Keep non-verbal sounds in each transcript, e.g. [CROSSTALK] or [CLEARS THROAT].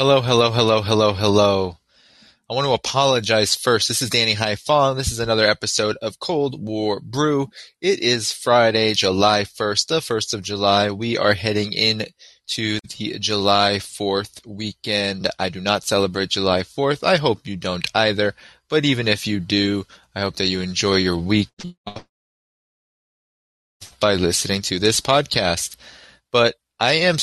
Hello, hello, hello, hello, hello. I want to apologize first. This is Danny Haiphong. This is another episode of Cold War Brew. It is Friday, July 1st, the 1st of July. We are heading in to the July 4th weekend. I do not celebrate July 4th. I hope you don't either. But even if you do, I hope that you enjoy your week by listening to this podcast. But I am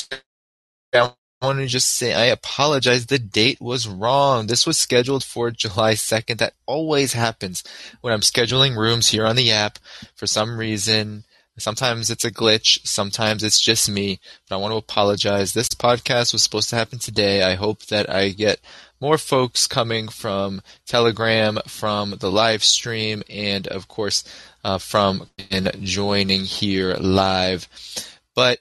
I want to just say I apologize. The date was wrong. This was scheduled for July 2nd. That always happens when I'm scheduling rooms here on the app for some reason. Sometimes it's a glitch. Sometimes it's just me. But I want to apologize. This podcast was supposed to happen today. I hope that I get more folks coming from Telegram, from the live stream, and of course uh, from joining here live. But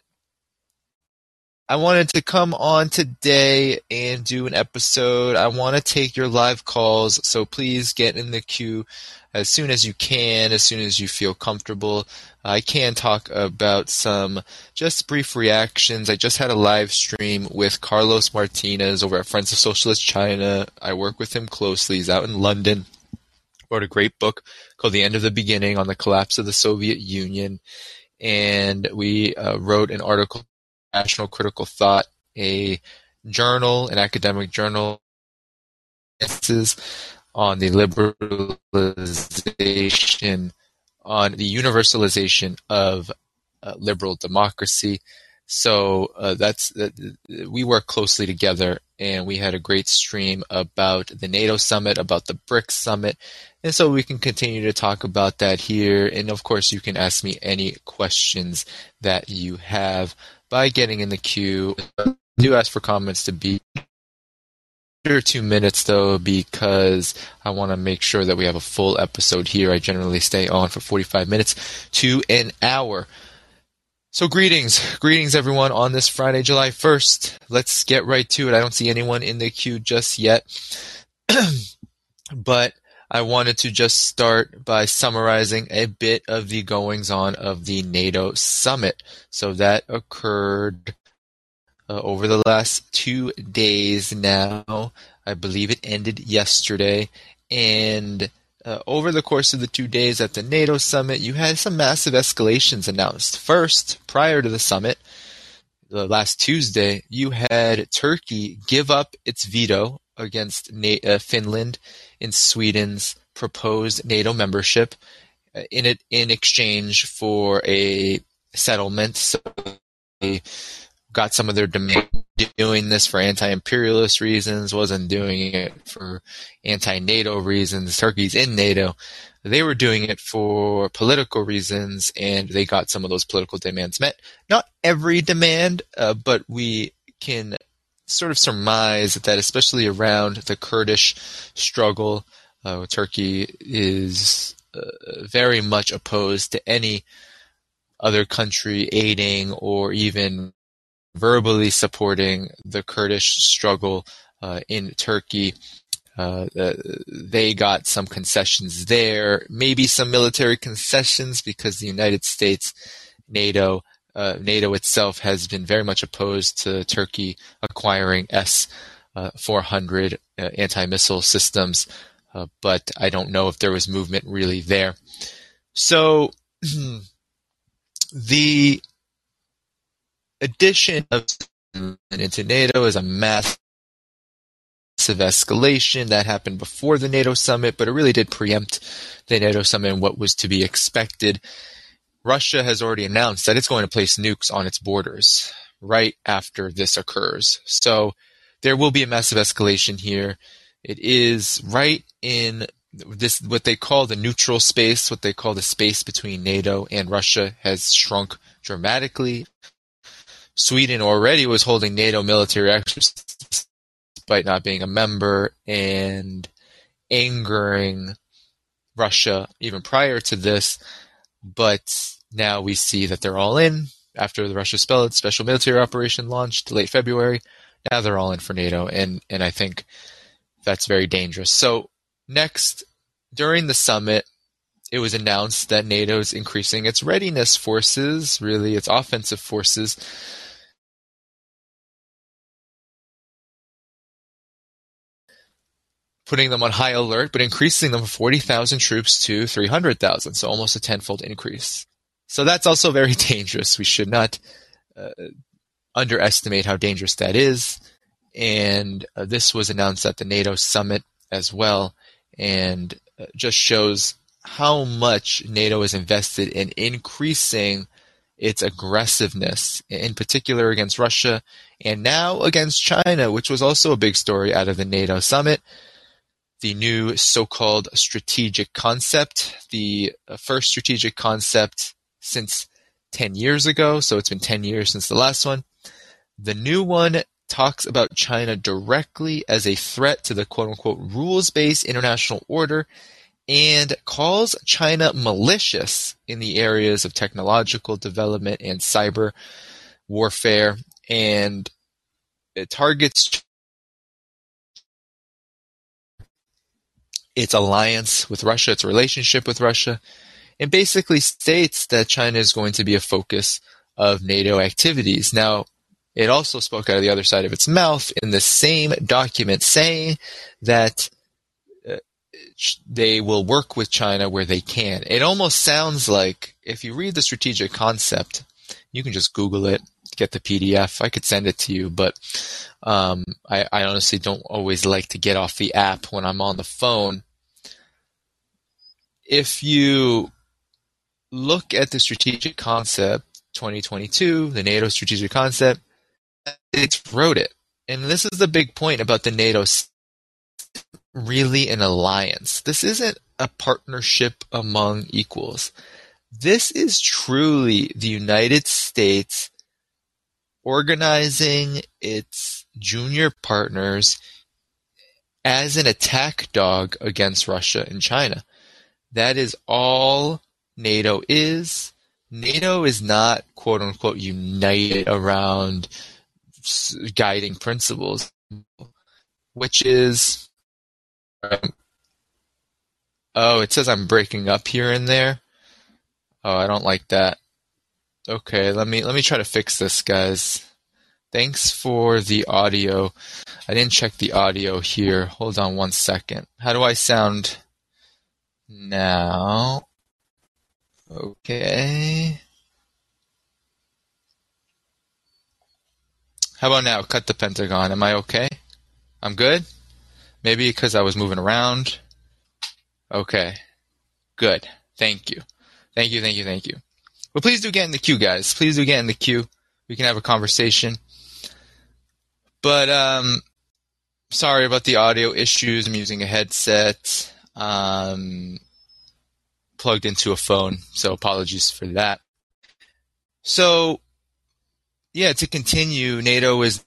I wanted to come on today and do an episode. I want to take your live calls, so please get in the queue as soon as you can, as soon as you feel comfortable. I can talk about some just brief reactions. I just had a live stream with Carlos Martinez over at Friends of Socialist China. I work with him closely. He's out in London. Wrote a great book called The End of the Beginning on the Collapse of the Soviet Union. And we uh, wrote an article National Critical Thought, a journal, an academic journal on the liberalization, on the universalization of uh, liberal democracy. So uh, that's uh, we work closely together, and we had a great stream about the NATO summit, about the BRICS summit, and so we can continue to talk about that here. And of course, you can ask me any questions that you have by getting in the queue. I do ask for comments to be under two minutes though because I want to make sure that we have a full episode here. I generally stay on for 45 minutes to an hour. So greetings, greetings everyone on this Friday, July 1st. Let's get right to it. I don't see anyone in the queue just yet. [CLEARS THROAT] but I wanted to just start by summarizing a bit of the goings on of the NATO summit. So that occurred uh, over the last two days now. I believe it ended yesterday. And uh, over the course of the two days at the NATO summit, you had some massive escalations announced. First, prior to the summit, the last Tuesday, you had Turkey give up its veto against Na- uh, Finland in Sweden's proposed NATO membership uh, in it in exchange for a settlement. So they got some of their demand doing this for anti-imperialist reasons, wasn't doing it for anti-NATO reasons. Turkey's in NATO. They were doing it for political reasons, and they got some of those political demands met. Not every demand, uh, but we can sort of surmise that, especially around the Kurdish struggle, uh, Turkey is uh, very much opposed to any other country aiding or even verbally supporting the Kurdish struggle uh, in Turkey. Uh, they got some concessions there, maybe some military concessions because the United States, NATO, uh, NATO itself has been very much opposed to Turkey acquiring S uh, 400 uh, anti missile systems, uh, but I don't know if there was movement really there. So [CLEARS THROAT] the addition of into NATO is a massive escalation that happened before the NATO summit, but it really did preempt the NATO summit and what was to be expected. Russia has already announced that it's going to place nukes on its borders right after this occurs. So there will be a massive escalation here. It is right in this what they call the neutral space, what they call the space between NATO and Russia has shrunk dramatically. Sweden already was holding NATO military exercises despite not being a member and angering Russia even prior to this. But now we see that they're all in after the Russia special military operation launched late February. Now they're all in for NATO, and and I think that's very dangerous. So next, during the summit, it was announced that NATO is increasing its readiness forces, really its offensive forces, putting them on high alert, but increasing them from 40,000 troops to 300,000, so almost a tenfold increase. So that's also very [LAUGHS] dangerous. We should not uh, underestimate how dangerous that is. And uh, this was announced at the NATO summit as well, and uh, just shows how much NATO is invested in increasing its aggressiveness, in particular against Russia and now against China, which was also a big story out of the NATO summit. The new so called strategic concept, the uh, first strategic concept since 10 years ago, so it's been 10 years since the last one. The new one talks about China directly as a threat to the quote unquote rules based international order and calls China malicious in the areas of technological development and cyber warfare. And it targets its alliance with Russia, its relationship with Russia, and basically states that China is going to be a focus of NATO activities. Now, it also spoke out of the other side of its mouth in the same document saying that uh, they will work with China where they can. It almost sounds like if you read the strategic concept, you can just Google it, get the PDF. I could send it to you, but um, I, I honestly don't always like to get off the app when I'm on the phone. If you look at the strategic concept 2022, the NATO strategic concept, it's wrote it. And this is the big point about the NATO really an alliance. This isn't a partnership among equals. This is truly the United States organizing its junior partners as an attack dog against Russia and China. That is all NATO is. NATO is not quote unquote united around guiding principles, which is. Um, oh, it says I'm breaking up here and there. Oh, I don't like that. Okay, let me let me try to fix this, guys. Thanks for the audio. I didn't check the audio here. Hold on one second. How do I sound now? Okay. How about now? Cut the pentagon. Am I okay? I'm good? Maybe because I was moving around. Okay. Good. Thank you. Thank you, thank you, thank you. Well, please do get in the queue, guys. Please do get in the queue. We can have a conversation. But, um, sorry about the audio issues. I'm using a headset. Um, plugged into a phone, so apologies for that. So, yeah, to continue, NATO is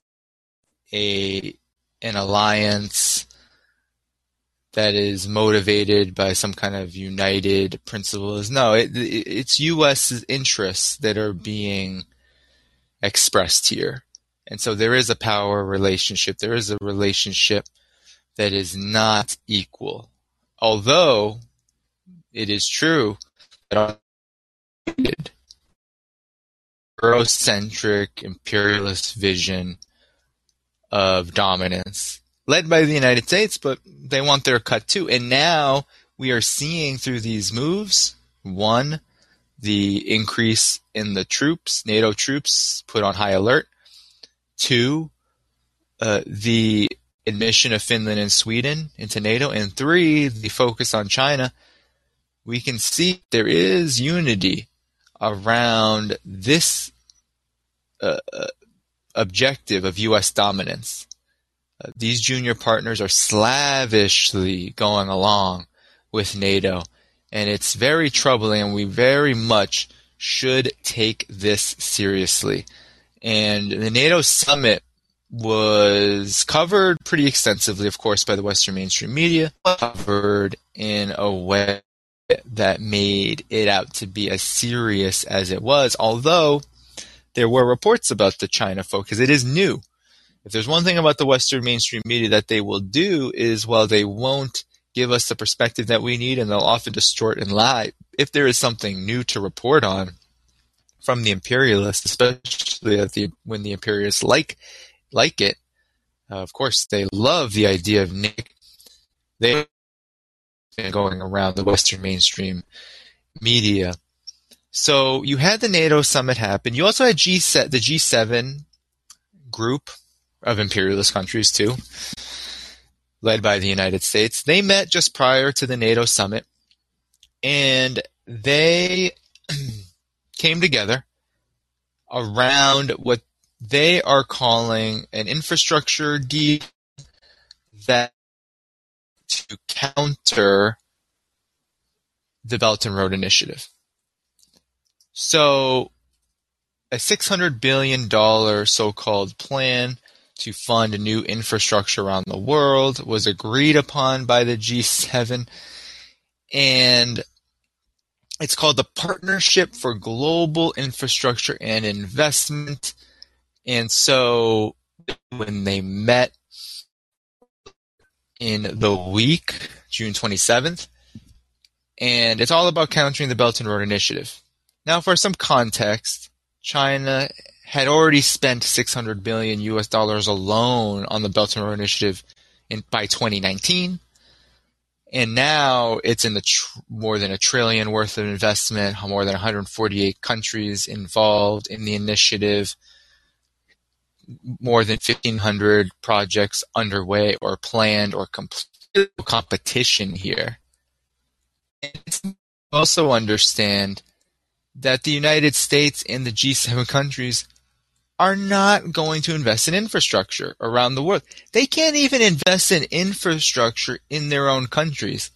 a an alliance that is motivated by some kind of united principles. No, it, it's U.S. interests that are being expressed here. And so there is a power relationship. There is a relationship that is not equal. Although it is true that Eurocentric imperialist vision of dominance led by the United States, but they want their cut too. And now we are seeing through these moves one, the increase in the troops, NATO troops put on high alert. Two, uh, the admission of Finland and Sweden into NATO. And three, the focus on China. We can see there is unity around this uh, uh, objective of U.S. dominance. These junior partners are slavishly going along with NATO, and it's very troubling, and we very much should take this seriously. And the NATO summit was covered pretty extensively, of course, by the Western mainstream media, covered in a way that made it out to be as serious as it was, although there were reports about the China focus. It is new. If there's one thing about the Western mainstream media that they will do is, well, they won't give us the perspective that we need and they'll often distort and lie. If there is something new to report on from the imperialists, especially the, when the imperialists like, like it, uh, of course, they love the idea of Nick they going around the Western mainstream media. So you had the NATO summit happen. You also had G the G7 group of imperialist countries too, led by the United States. They met just prior to the NATO summit, and they [CLEARS THROAT] came together around what they are calling an infrastructure deal that to counter the Belt and Road Initiative. So, a $600 billion so called plan to fund new infrastructure around the world was agreed upon by the G7. And it's called the Partnership for Global Infrastructure and Investment. And so when they met in the week, June 27th, and it's all about countering the Belt and Road Initiative. Now, for some context, China had already spent 600 billion US dollars alone on the Belt and Road Initiative in, by 2019 and now it's in the tr- more than a trillion worth of investment, more than 148 countries involved in the initiative, more than 1,500 projects underway or planned or complete competition here. And also understand that the United States and the G7 countries are not going to invest in infrastructure around the world. They can't even invest in infrastructure in their own countries.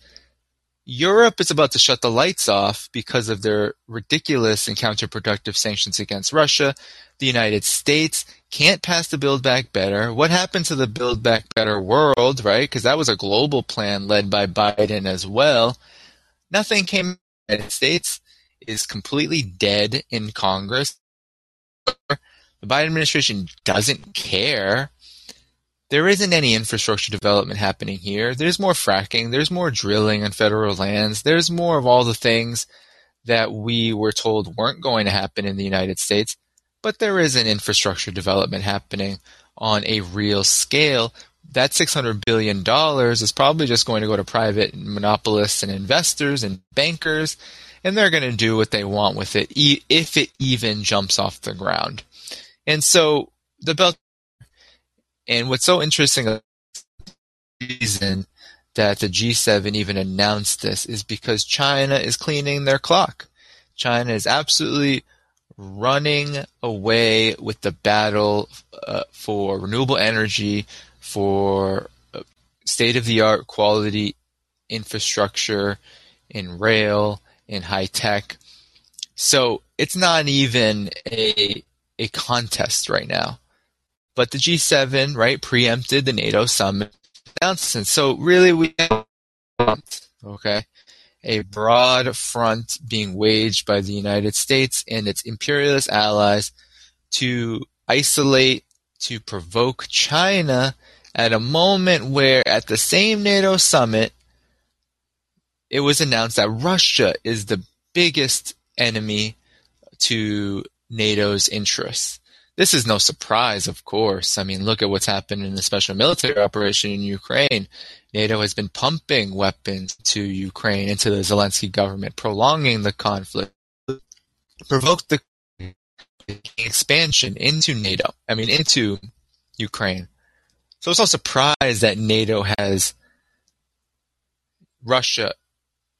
Europe is about to shut the lights off because of their ridiculous and counterproductive sanctions against Russia. The United States can't pass the Build Back Better. What happened to the Build Back Better world, right? Because that was a global plan led by Biden as well. Nothing came. The United States is completely dead in Congress. The Biden administration doesn't care. There isn't any infrastructure development happening here. There's more fracking. There's more drilling on federal lands. There's more of all the things that we were told weren't going to happen in the United States. But there is an infrastructure development happening on a real scale. That $600 billion is probably just going to go to private monopolists and investors and bankers, and they're going to do what they want with it, if it even jumps off the ground. And so the belt, and what's so interesting, reason that the G7 even announced this is because China is cleaning their clock. China is absolutely running away with the battle uh, for renewable energy, for uh, state of the art quality infrastructure in rail, in high tech. So it's not even a a contest right now. But the G7, right, preempted the NATO summit announcement. So really we have, okay, a broad front being waged by the United States and its imperialist allies to isolate, to provoke China at a moment where at the same NATO summit, it was announced that Russia is the biggest enemy to NATO's interests. This is no surprise, of course. I mean, look at what's happened in the special military operation in Ukraine. NATO has been pumping weapons to Ukraine, into the Zelensky government, prolonging the conflict, provoked the expansion into NATO, I mean, into Ukraine. So it's no surprise that NATO has Russia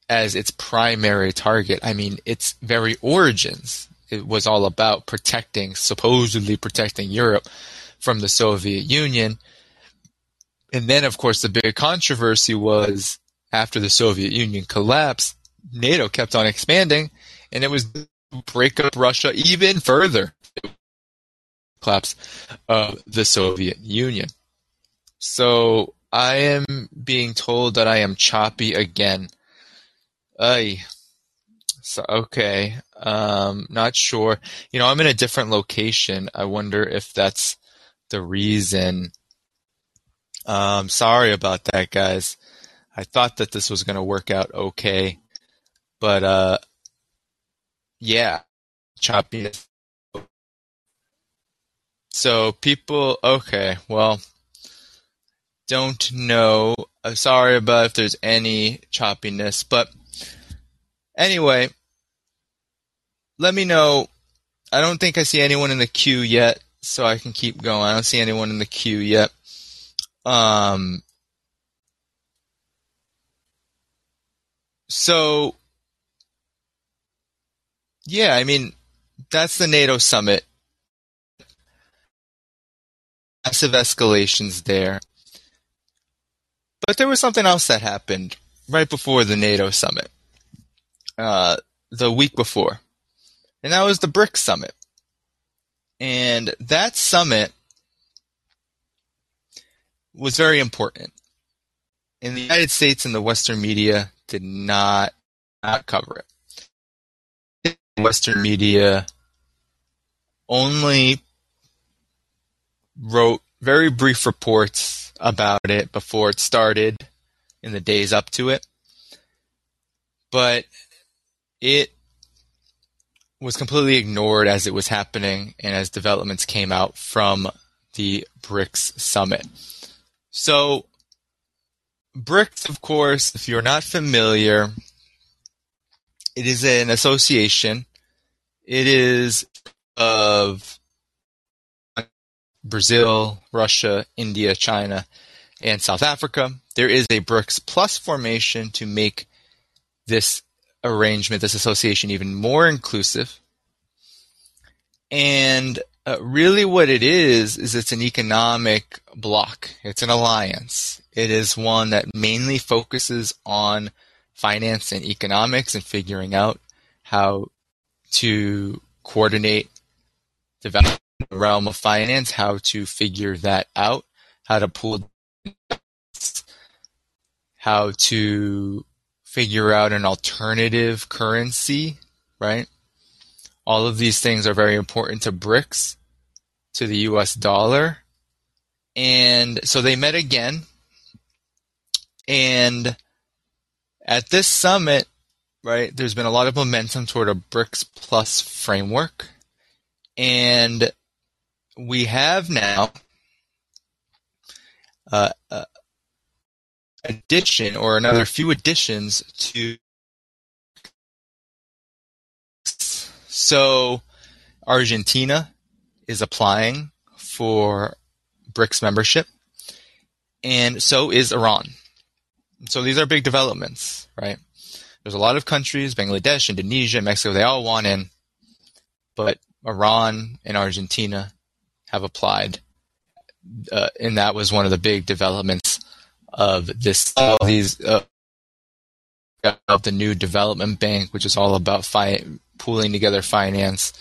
as its primary target. I mean, its very origins it was all about protecting, supposedly protecting Europe from the Soviet Union. And then, of course, the big controversy was after the Soviet Union collapsed, NATO kept on expanding, and it was break up Russia even further. Collapse of the Soviet Union. So I am being told that I am choppy again. Ay, so okay, um, not sure. You know, I'm in a different location. I wonder if that's the reason. Um, sorry about that, guys. I thought that this was going to work out okay, but uh, yeah, choppiness. So people, okay, well, don't know. I'm sorry about if there's any choppiness, but anyway, let me know. I don't think I see anyone in the queue yet, so I can keep going. I don't see anyone in the queue yet. Um, so, yeah, I mean, that's the NATO summit. Massive escalations there. But there was something else that happened right before the NATO summit, uh, the week before, and that was the BRICS summit. And that summit was very important. And the United States and the Western media did not, not cover it. Western media only wrote very brief reports about it before it started in the days up to it. But it was completely ignored as it was happening and as developments came out from the BRICS summit. So, BRICS, of course, if you're not familiar, it is an association. It is of Brazil, Russia, India, China, and South Africa. There is a BRICS Plus formation to make this arrangement, this association, even more inclusive. And uh, really, what it is, is it's an economic bloc. It's an alliance. It is one that mainly focuses on finance and economics and figuring out how to coordinate development the realm of finance, how to figure that out, how to pull, how to figure out an alternative currency, right? All of these things are very important to BRICS, to the US dollar. And so they met again. And at this summit, right, there's been a lot of momentum toward a BRICS Plus framework. And we have now uh, uh, addition or another few additions to so Argentina is applying for BRICS membership and so is Iran. So these are big developments, right? There's a lot of countries, Bangladesh, Indonesia, Mexico, they all want in, but Iran and Argentina have applied. Uh, and that was one of the big developments of this uh, of the new development bank, which is all about fi- pooling together finance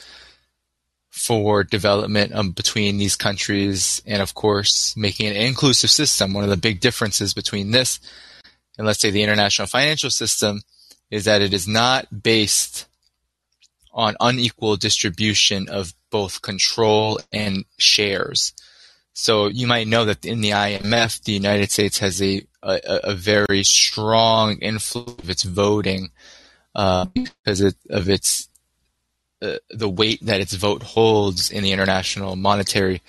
for development um, between these countries, and of course making an inclusive system. One of the big differences between this and let's say the international financial system is that it is not based on unequal distribution of both control and shares. So you might know that in the IMF, the United States has a a, a very strong influence of its voting uh, because it, of its uh, the weight that its vote holds in the International Monetary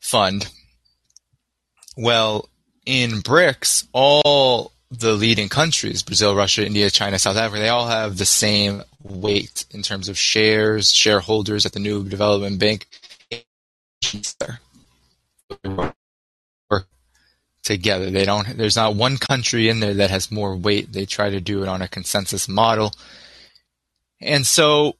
Fund. Well, in BRICS, all the leading countries, Brazil, Russia, India, China, South Africa, they all have the same weight in terms of shares, shareholders at the new development bank together. They don't there's not one country in there that has more weight. They try to do it on a consensus model. And so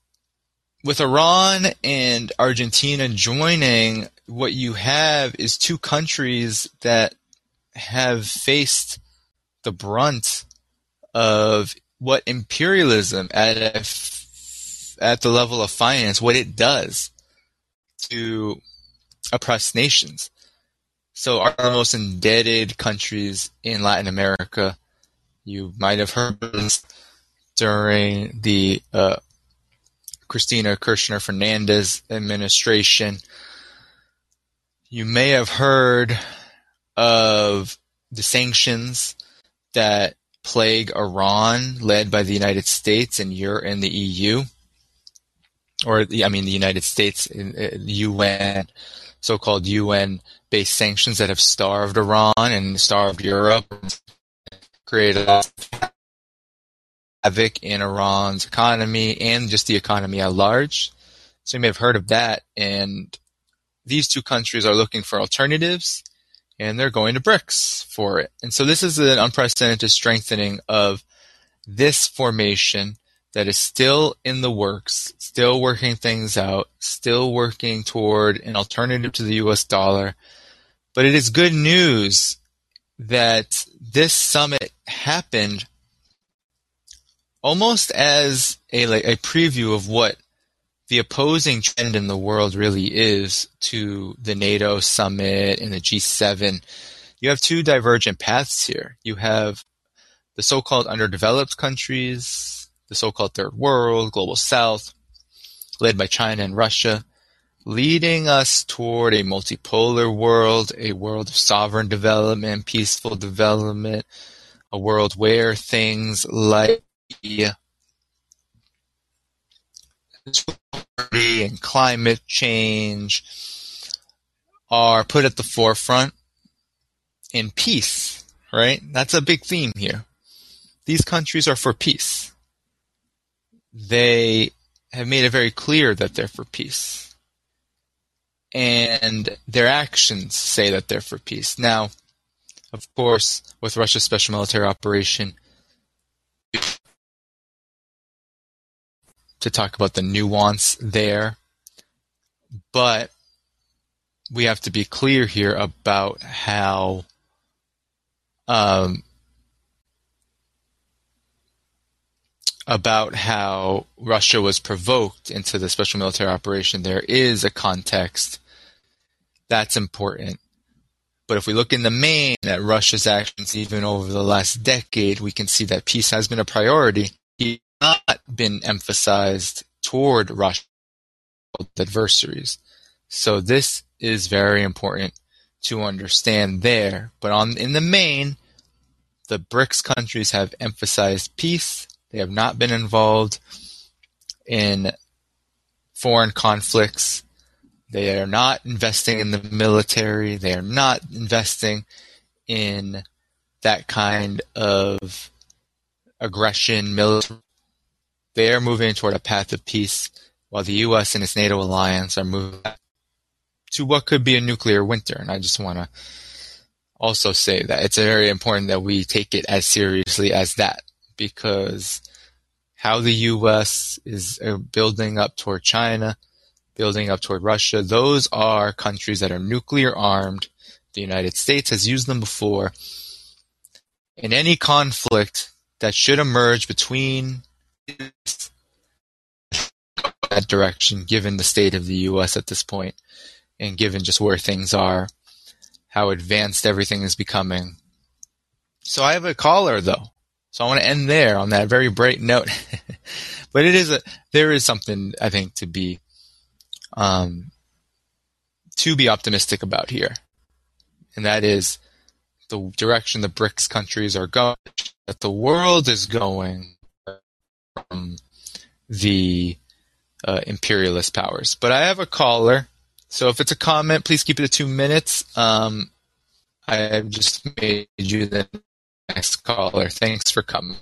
with Iran and Argentina joining, what you have is two countries that have faced the brunt of what imperialism at at the level of finance, what it does to oppressed nations. So our most indebted countries in Latin America, you might have heard during the uh, Cristina Kirchner Fernandez administration. You may have heard of the sanctions that plague Iran, led by the United States and Europe and the EU, or I mean the United States, UN, so-called UN-based sanctions that have starved Iran and starved Europe, created havoc in Iran's economy and just the economy at large. So you may have heard of that. And these two countries are looking for alternatives and they're going to BRICS for it. And so this is an unprecedented strengthening of this formation that is still in the works, still working things out, still working toward an alternative to the US dollar. But it is good news that this summit happened almost as a like a preview of what the opposing trend in the world really is to the NATO summit and the G7. You have two divergent paths here. You have the so-called underdeveloped countries, the so-called third world, global south, led by China and Russia, leading us toward a multipolar world, a world of sovereign development, peaceful development, a world where things like and climate change are put at the forefront in peace, right? That's a big theme here. These countries are for peace. They have made it very clear that they're for peace. And their actions say that they're for peace. Now, of course, with Russia's special military operation, to talk about the nuance there. But we have to be clear here about how um, about how Russia was provoked into the special military operation. There is a context that's important. But if we look in the main at Russia's actions, even over the last decade, we can see that peace has been a priority it's not been emphasized toward Russia's adversaries. So this is very important to understand there. But on in the main, the BRICS countries have emphasized peace. They have not been involved in foreign conflicts. They are not investing in the military. They are not investing in that kind of aggression, military they are moving toward a path of peace, while the U.S. and its NATO alliance are moving to what could be a nuclear winter. And I just want to also say that it's very important that we take it as seriously as that, because how the U.S. is uh, building up toward China, building up toward Russia, those are countries that are nuclear armed. The United States has used them before. In any conflict that should emerge between that direction given the state of the US at this point and given just where things are, how advanced everything is becoming. So I have a caller though. So I want to end there on that very bright note. [LAUGHS] but it is a there is something I think to be um to be optimistic about here. And that is the direction the BRICS countries are going, that the world is going from the uh, imperialist powers. But I have a caller, so if it's a comment, please keep it to two minutes. Um, I just made you the next caller. Thanks for coming.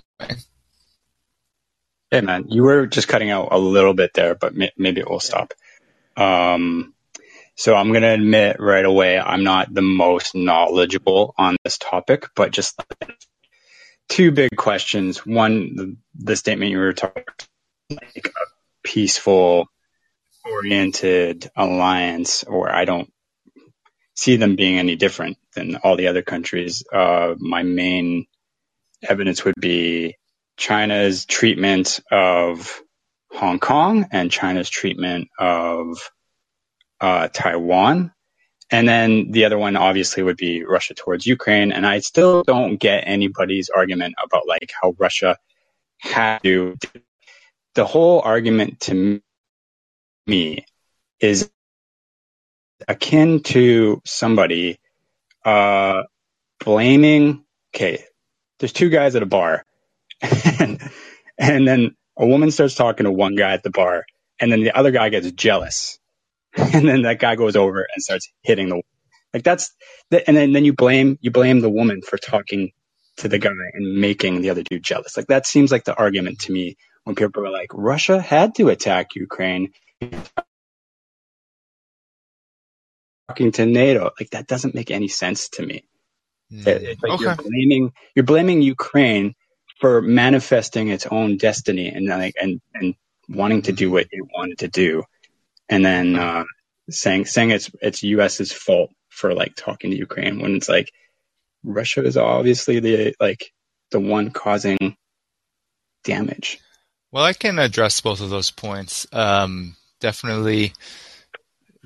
Hey man, you were just cutting out a little bit there, but may- maybe it will stop. Um, so I'm going to admit right away, I'm not the most knowledgeable on this topic, but just two big questions. One, the, the statement you were talking about like a peaceful oriented alliance, or I don't see them being any different than all the other countries. Uh, my main evidence would be China's treatment of Hong Kong and China's treatment of uh, Taiwan. And then the other one obviously would be Russia towards Ukraine. And I still don't get anybody's argument about like how Russia had to. The whole argument to me is akin to somebody uh, blaming. Okay, there's two guys at a bar, and, [LAUGHS] and then a woman starts talking to one guy at the bar, and then the other guy gets jealous [LAUGHS] and then that guy goes over and starts hitting the like that's the, and then then you blame you blame the woman for talking to the guy and making the other dude jealous. Like that seems like the argument to me when people are like Russia had to attack Ukraine. Talking to NATO, like that doesn't make any sense to me. Mm, it's like okay. you're blaming you're blaming Ukraine for manifesting its own destiny and like and and wanting to do what it wanted to do, and then uh, saying saying it's it's U.S.'s fault for like talking to Ukraine when it's like Russia is obviously the like the one causing damage. Well, I can address both of those points. Um, definitely,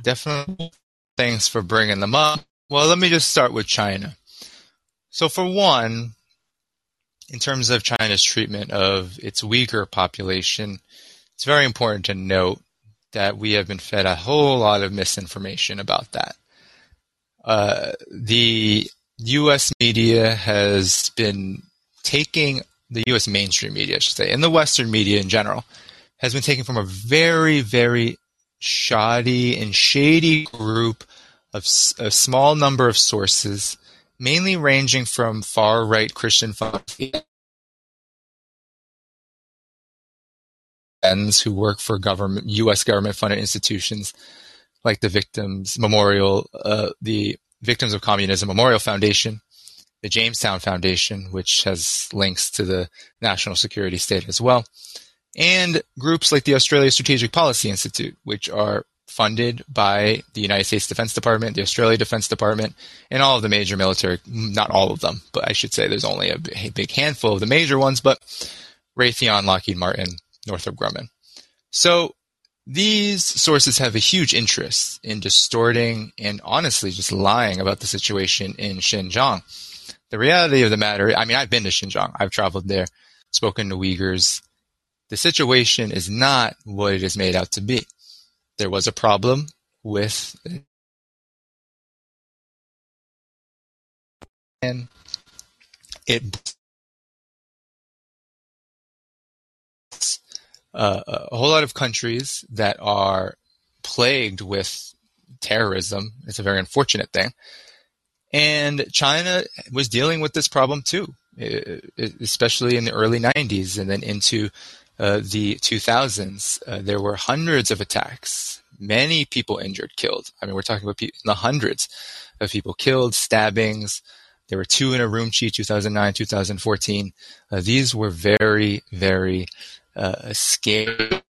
definitely. Thanks for bringing them up. Well, let me just start with China. So, for one, in terms of China's treatment of its Uyghur population, it's very important to note that we have been fed a whole lot of misinformation about that. Uh, the U.S. media has been taking the U.S. mainstream media, I should say, and the Western media in general, has been taken from a very, very shoddy and shady group of a small number of sources, mainly ranging from far right Christian friends who work for government U.S. government funded institutions like the Victims Memorial, uh, the Victims of Communism Memorial Foundation, the Jamestown Foundation, which has links to the national security state as well, and groups like the Australia Strategic Policy Institute, which are funded by the United States Defense Department, the Australia Defense Department, and all of the major military, not all of them, but I should say there's only a big handful of the major ones, but Raytheon, Lockheed Martin, Northrop Grumman. So these sources have a huge interest in distorting and honestly just lying about the situation in Xinjiang. The reality of the matter, I mean, I've been to Xinjiang. I've traveled there, spoken to Uyghurs. The situation is not what it is made out to be. There was a problem with and it uh, a whole lot of countries that are plagued with terrorism. It's a very unfortunate thing. And China was dealing with this problem too, especially in the early 90s and then into uh, the 2000s. Uh, there were hundreds of attacks, many people injured, killed. I mean, we're talking about people, the hundreds of people killed, stabbings. There were two in a room Urumqi, 2009, 2014. Uh, these were very, very uh, scary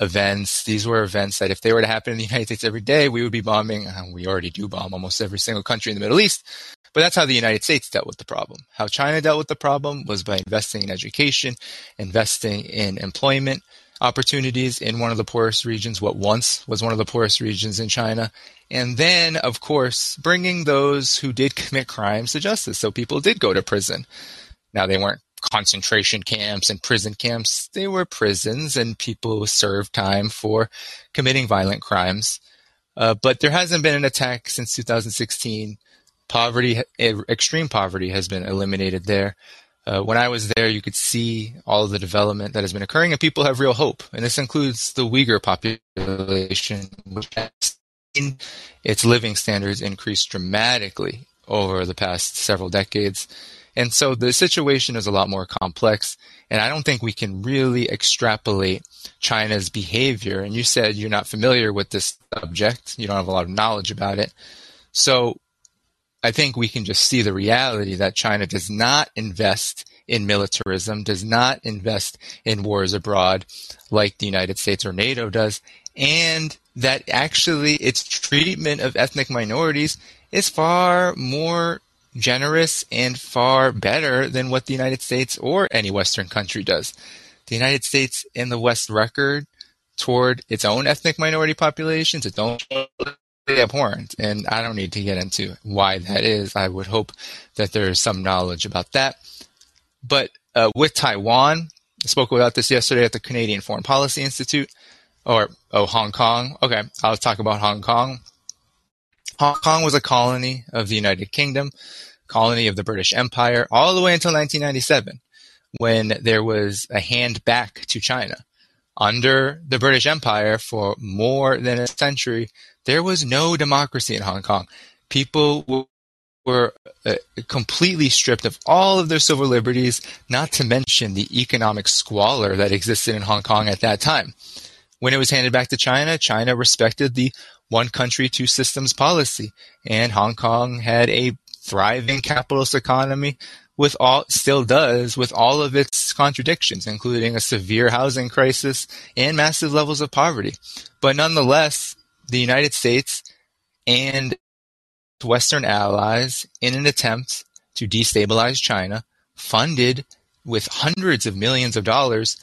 events. These were events that if they were to happen in the [LAUGHS] United States every day, we would be bombing. Uh, we already do bomb almost every single country in the Middle East. But that's how the United States dealt with the problem. How China dealt with the problem was by investing in education, investing in employment opportunities in one of the poorest regions, what once was one of the poorest regions in China. And then, of course, bringing those who did commit crimes to justice. So people did go to prison. Now, they weren't concentration camps and prison camps. They were prisons, and people served time for committing violent crimes. Uh, but there hasn't been an attack since 2016. Poverty, extreme poverty, has been eliminated there. Uh, when I was there, you could see all the development that has been occurring, and people have real hope. And this includes the Uyghur population, which has seen its living standards increase dramatically over the past several decades. And so the situation is a lot more complex. And I don't think we can really extrapolate China's behavior. And you said you're not familiar with this subject, you don't have a lot of knowledge about it. So I think we can just see the reality that China does not invest in militarism, does not invest in wars abroad like the United States or NATO does, and that actually its treatment of ethnic minorities is far more generous and far better than what the United States or any Western country does. The United States and the West record toward its own ethnic minority populations, its own abhorrent. And I don't need to get into why that is. I would hope that there is some knowledge about that. But uh, with Taiwan, I spoke about this yesterday at the Canadian Foreign Policy Institute, or oh, Hong Kong. Okay, I'll talk about Hong Kong. Hong Kong was a colony of the United Kingdom, colony of the British Empire, all the way until 1997, when there was a hand back to China. under the British Empire for more than a century, there was no democracy in Hong Kong. People were uh, completely stripped of all of their civil liberties, not to mention the economic squalor that existed in Hong Kong at that time. When it was handed back to China, China respected the one country, two systems policy, and Hong Kong had a thriving capitalist economy with all still does with all of its contradictions, including a severe housing crisis and massive levels of poverty. But nonetheless, the United States and Western allies, in an attempt to destabilize China, funded with hundreds of millions of dollars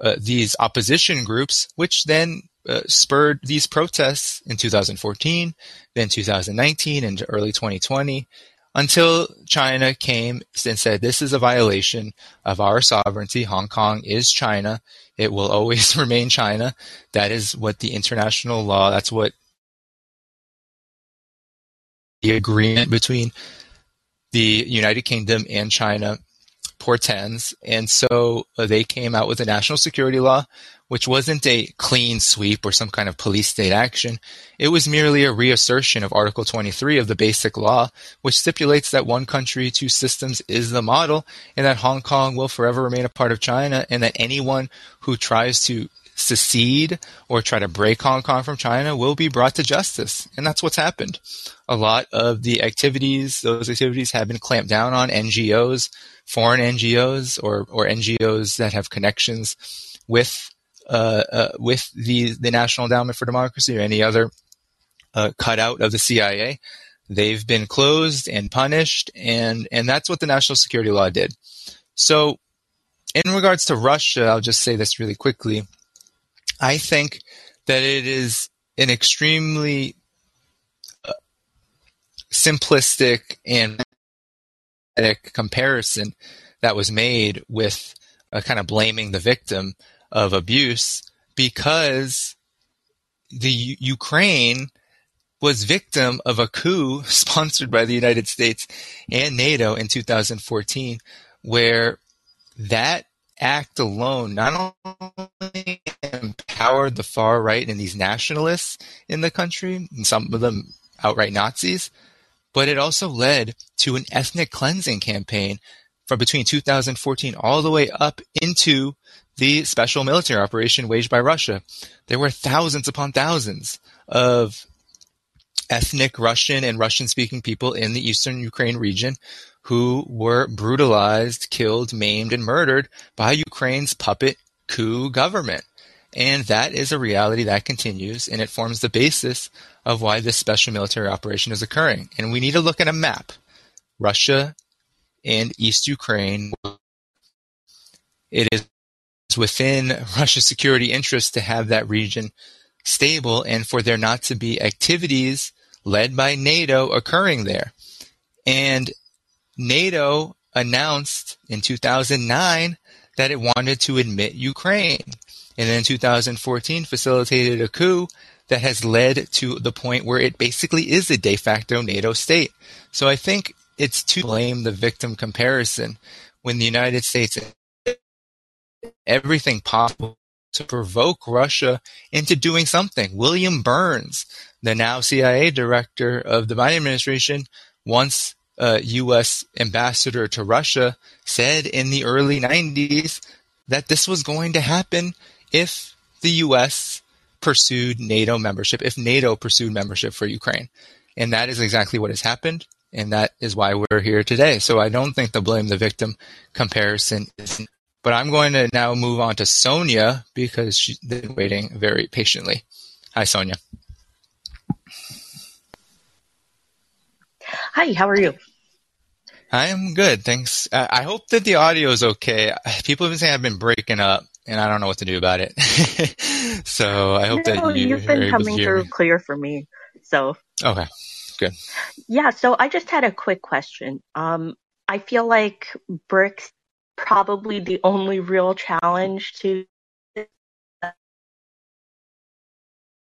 uh, these opposition groups, which then uh, spurred these protests in 2014, then 2019, and early 2020, until China came and said, This is a violation of our sovereignty. Hong Kong is China. It will always [LAUGHS] remain China. That is what the international law, that's what the agreement between the United Kingdom and China portends. And so uh, they came out with a national security law, which wasn't a clean sweep or some kind of police state action. It was merely a reassertion of Article 23 of the Basic Law, which stipulates that one country, two systems is the model, and that Hong Kong will forever remain a part of China, and that anyone who tries to secede or try to break Hong Kong from China will be brought to justice. And that's what's happened. A lot of the activities, those activities have been clamped down on NGOs, foreign NGOs or, or NGOs that have connections with, uh, uh, with the, the National Endowment for Democracy or any other uh, cutout of the CIA. They've been closed and punished, and, and that's what the national security law did. So, in regards to Russia, I'll just say this really quickly. I think that it is an extremely uh, simplistic and comparison that was made with uh, kind of blaming the victim of abuse because the U- Ukraine was victim of a coup [LAUGHS] sponsored by the United States and NATO in 2014 where that act alone not only empowered the far right and these nationalists in the country, and some of them outright Nazis, but it also led to an ethnic cleansing campaign from between 2014 all the way up into the special military operation waged by Russia. There were thousands upon thousands of ethnic Russian and Russian speaking people in the eastern Ukraine region who were brutalized, killed, maimed, and murdered by Ukraine's puppet coup government. And that is a reality that continues, and it forms the basis of why this special military operation is occurring. And we need to look at a map. Russia and East Ukraine. It is within Russia's security interests to have that region stable and for there not to be activities led by NATO occurring there. And NATO announced in 2009 that it wanted to admit Ukraine. And in 2014 facilitated a coup that has led to the point where it basically is a de facto NATO state. So I think it's to blame the victim comparison when the United States everything possible to provoke Russia into doing something. William Burns, the now CIA director of the Biden administration, once uh, U.S. ambassador to Russia, said in the early 90s that this was going to happen if the U.S. pursued NATO membership, if NATO pursued membership for Ukraine. And that is exactly what has happened. And that is why we're here today. So I don't think the blame the victim comparison is. But I'm going to now move on to Sonia because she's been waiting very patiently. Hi, Sonia. Hi, how are you? I am good, thanks. I hope that the audio is okay. People have been saying I've been breaking up, and I don't know what to do about it. [LAUGHS] so I hope no, that you you've been coming through me. clear for me. So okay, good. Yeah, so I just had a quick question. Um, I feel like BRICS probably the only real challenge to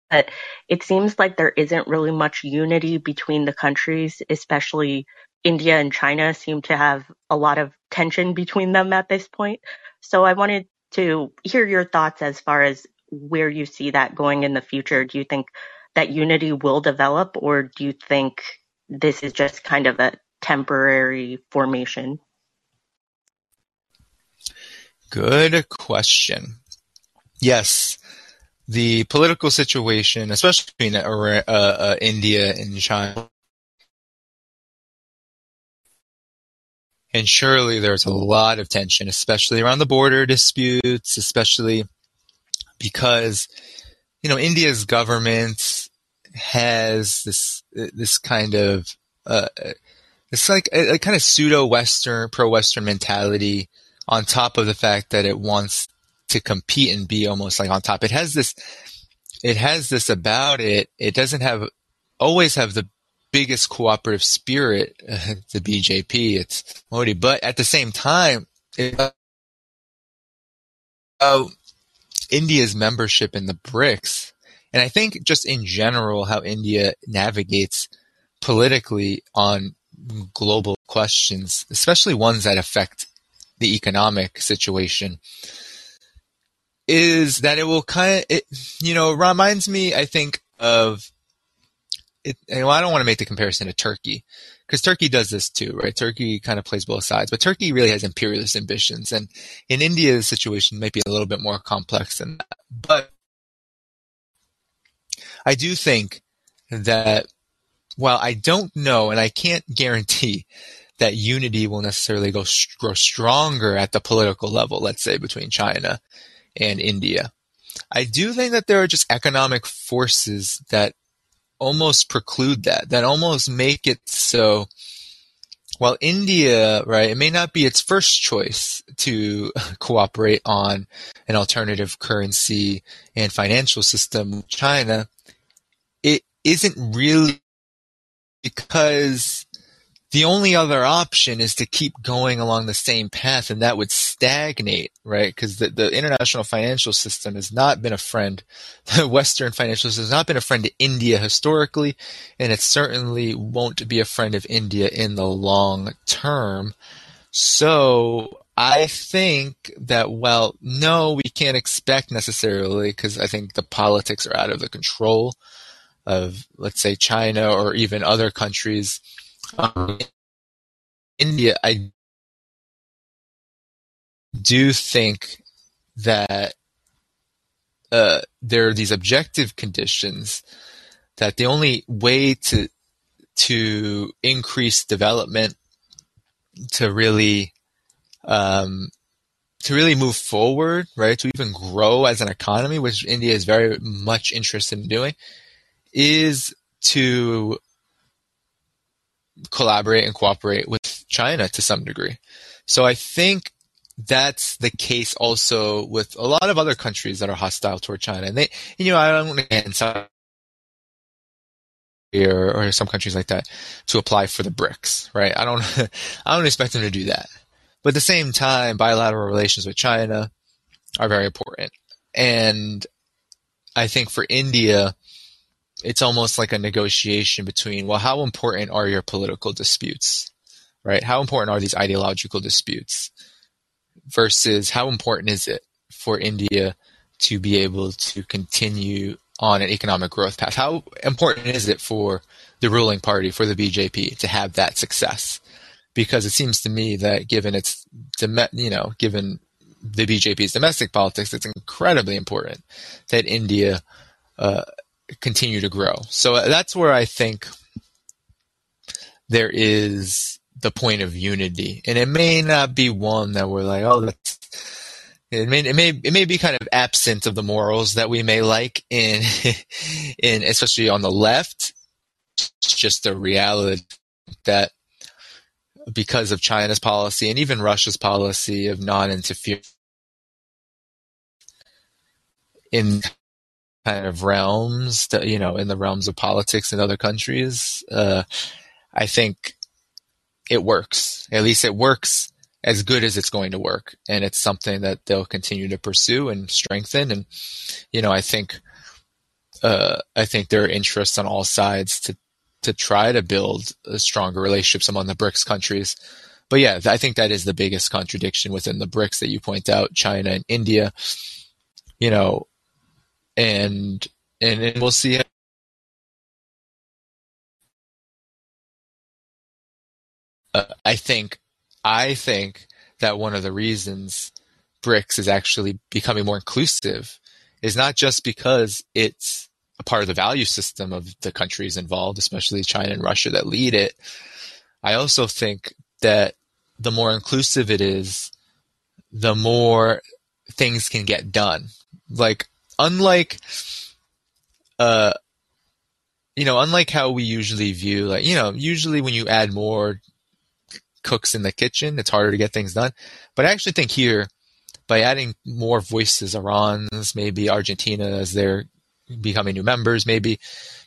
but it seems like there isn't really much unity between the countries, especially India and China seem to have a lot of tension between them at this point. So I wanted to hear your thoughts as far as where you see that going in the future. Do you think that unity will develop, or do you think this is just kind of a temporary formation? Good question. Yes, the political situation, especially between uh, uh, India and China, and surely there's a lot of tension, especially around the border disputes, especially because you know India's government has this this kind of uh, it's like a, a kind of pseudo Western pro Western mentality on top of the fact that it wants to compete and be almost like on top. It has this it has this about it. It doesn't have always have the biggest cooperative spirit, uh, the BJP. It's Modi, but at the same time, it, uh, India's membership in the BRICS, and I think just in general how India navigates politically on global questions, especially ones that affect the economic situation, is that it will kind of, it, you know, reminds me, I think, of it. I don't want to make the comparison to Turkey because Turkey does this too, right? Turkey kind of plays both sides, but Turkey really has imperialist ambitions. And in India's situation, might be a little bit more complex than that. But I do think that while I don't know and I can't guarantee that unity will necessarily go grow stronger at the political level, let's say between China and India. I do think that there are just economic forces that almost preclude that, that almost make it so while India, right, it may not be its first choice to [LAUGHS] cooperate on an alternative currency and financial system with China, it isn't really because the only other option is to keep going along the same path, and that would stagnate, right? Because the, the international financial system has not been a friend. [LAUGHS] The Western financial system has not been a friend to India historically, and it certainly won't be a friend of India in the long term. So I think that, well, no, we can't expect necessarily, because I think the politics are out of the control of, let's say, China or even other countries um, India, I do think that uh, there are these objective conditions that the only way to to increase development to really um, to really move forward, right? To even grow as an economy, which India is very much interested in doing, is to collaborate and cooperate with China to some degree. So I think that's the case also with a lot of other countries that are hostile toward China. And they, you know, I don't again South or, or some countries like that to apply for the BRICS, right? I don't, [LAUGHS] I don't expect them to do that. But at the same time, bilateral relations with China are very important. And I think for India, it's almost like a negotiation between, well, how important are your political disputes? Right? How important are these ideological disputes? Versus how important is it for India to be able to continue on an economic growth path? How important is it for the ruling party, for the BJP, to have that success? Because it seems to me that given its, you know, given the BJP's domestic politics, it's incredibly important that India uh, continue to grow. So that's where I think there is the point of unity, and it may not be one that we're like, oh, that's. It may, it may it may be kind of absent of the morals that we may like in [LAUGHS] in especially on the left. It's just a reality that because of China's policy and even Russia's policy of non-interference in kind of realms, that, you know, in the realms of politics in other countries, uh, I think it works. At least it works as good as it's going to work, and it's something that they'll continue to pursue and strengthen. And you know, I think, uh, I think there are interests on all sides to to try to build stronger relationships among the BRICS countries. but yeah, I think that is the biggest contradiction within the BRICS that you point out, China and India. You know, and and, and we'll see. Uh, I think, I think that one of the reasons BRICS is actually becoming more inclusive is not just because it's a part of the value system of the countries involved, especially China and Russia that lead it. I also think that the more inclusive it is, the more things can get done. Like, unlike, uh, you know, unlike how we usually view, like, you know, usually when you add more cooks in the kitchen, it's harder to get things done. But I actually think here, by adding more voices, Iran's, maybe Argentina as they're becoming new members, maybe, you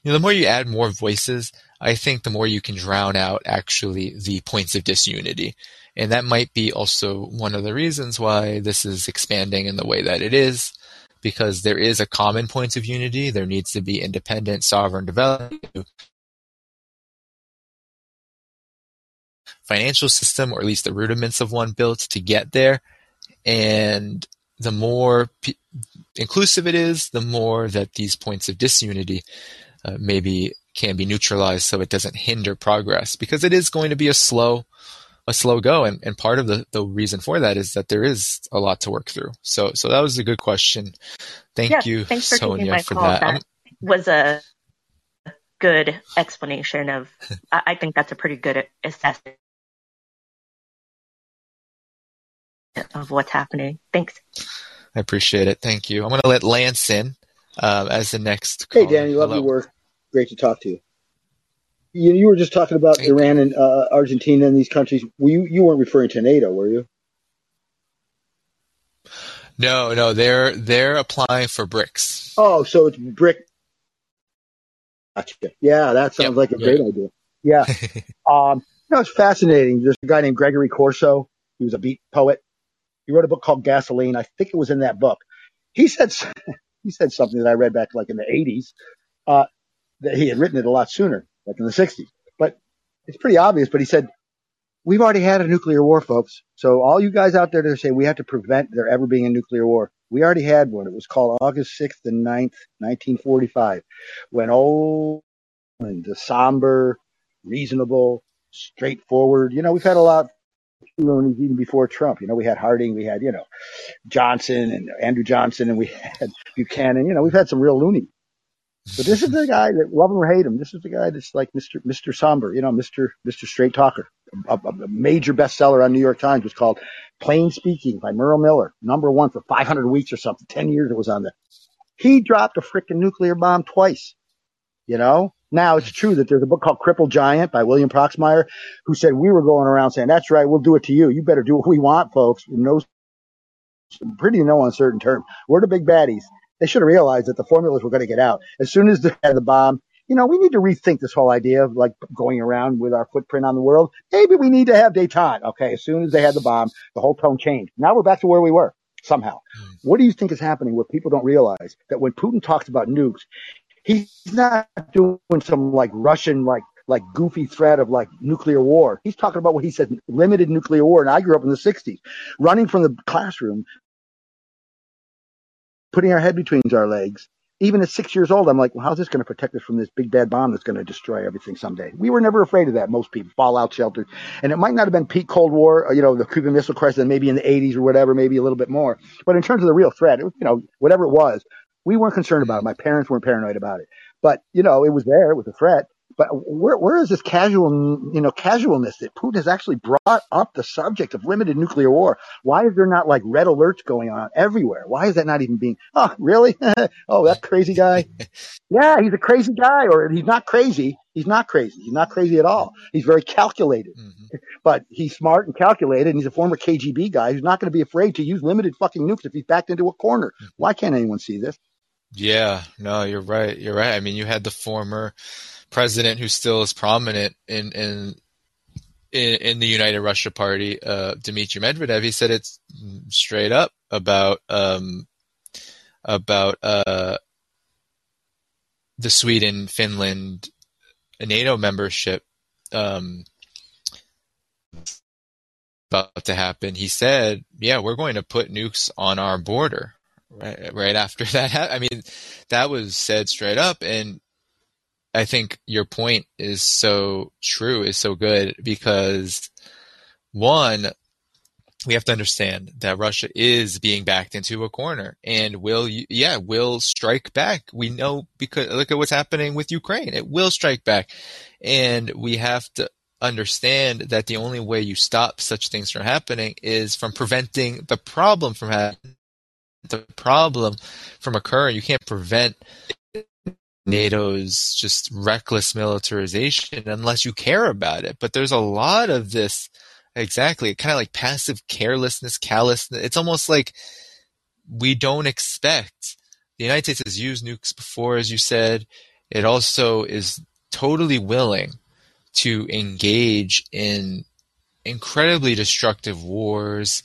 know, the more you add more voices, I think the more you can drown out actually the points of disunity. And that might be also one of the reasons why this is expanding in the way that it is, because there is a common point of unity. There needs to be independent, sovereign development, financial system, or at least the rudiments of one built to get there. And the more p- inclusive it is, the more that these points of disunity uh, maybe can be neutralized so it doesn't hinder progress because it is going to be a slow a slow go and, and part of the, the reason for that is that there is a lot to work through. So so that was a good question. Thank yeah, you thanks for sonia for call. that, that was a good explanation of [LAUGHS] i think that's a pretty good assessment of what's happening. Thanks. I appreciate it. Thank you. I'm going to let lance in uh, as the next hey danny love your work great to talk to you. You, you were just talking about Iran you. and uh, Argentina and these countries. you you weren't referring to NATO, were you? No, no, they're they're applying for BRICS. Oh, so it's BRIC. Gotcha. Yeah, that sounds yep. like a great idea. Yeah, [LAUGHS] um, no, it's fascinating. There's a guy named Gregory Corso. He was a beat poet. He wrote a book called Gasoline. I think it was in that book. He said [LAUGHS] he said something that I read back like in the 80s. Uh, that he had written it a lot sooner, like in the 60s. But it's pretty obvious. But he said, we've already had a nuclear war, folks. So all you guys out there that say we have to prevent there ever being a nuclear war, we already had one. It was called August 6th and 9th, 1945, when old and the somber, reasonable, straightforward, you know, we've had a lot even before Trump. You know, we had Harding, we had, you know, Johnson and Andrew Johnson, and we [LAUGHS] had Buchanan. You know, we've had some real loony. But this is the guy that love him or hate him. This is the guy that's like Mr. Mr. Somber, you know, Mr. Mr. Straight Talker. A, a, major bestseller on New York Times was called Plain Speaking by Merle Miller, number one for 500 weeks or something. 10 years it was on there. He dropped a freaking nuclear bomb twice. You know, now it's true that there's a book called Cripple Giant by William Proxmire who said we were going around saying, that's right. We'll do it to you. You better do what we want, folks. No, pretty no uncertain term. We're the big baddies they should have realized that the formulas were going to get out as soon as they had the bomb. You know, we need to rethink this whole idea of like going around with our footprint on the world. Maybe we need to have detente. Okay. As soon as they had the bomb, the whole tone changed. Now we're back to where we were somehow. Mm. What do you think is happening where people don't realize that when Putin talks about nukes, he's not doing some like Russian, like, like goofy threat of like nuclear war. He's talking about what he said, limited nuclear war. And I grew up in the 60s, running from the classroom putting our head between our legs. Even at six years old, I'm like, well, how's this going to protect us from this big bad bomb that's going to destroy everything someday? We were never afraid of that. Most people, fallout shelters. And it might not have been peak Cold War, uh, you know, the Cuban Missile Crisis, and maybe in the 80s or whatever, maybe a little bit more. But in terms of the real threat, you know, whatever it was, we weren't concerned about it. My parents weren't paranoid about it. But, you know, it was there. It was a threat. But where, where is this casual, you know, casualness that Putin has actually brought up the subject of limited nuclear war? Why is there not like red alerts going on everywhere? Why is that not even being, oh, really? [LAUGHS] oh, that crazy guy. [LAUGHS] yeah, he's a crazy guy or he's not crazy. He's not crazy. He's not crazy at all. He's very calculated, mm-hmm. [LAUGHS] but he's smart and calculated. And he's a former KGB guy who's not going to be afraid to use limited fucking nukes if he's backed into a corner. Mm-hmm. Why can't anyone see this? Yeah, no, you're right. You're right. I mean, you had the former president who still is prominent in in in, in the United Russia Party, uh, Dmitry Medvedev, he said it's straight up about um, about uh, the Sweden Finland NATO membership. Um, about to happen, he said, "Yeah, we're going to put nukes on our border." Right, right after [LAUGHS] that, I mean, that was said straight up, and I think your point is so true, is so good because one, we have to understand that Russia is being backed into a corner and will, yeah, will strike back. We know because look at what's happening with Ukraine. It will strike back. And we have to understand that the only way you stop such things from happening is from preventing the problem from happening. The problem from occurring. You can't prevent NATO's just reckless militarization unless you care about it. But there's a lot of this Exactly. Kind of like passive carelessness, callousness. It's almost like we don't expect. The United States has used nukes before, as you said. It also is totally willing to engage in incredibly destructive wars.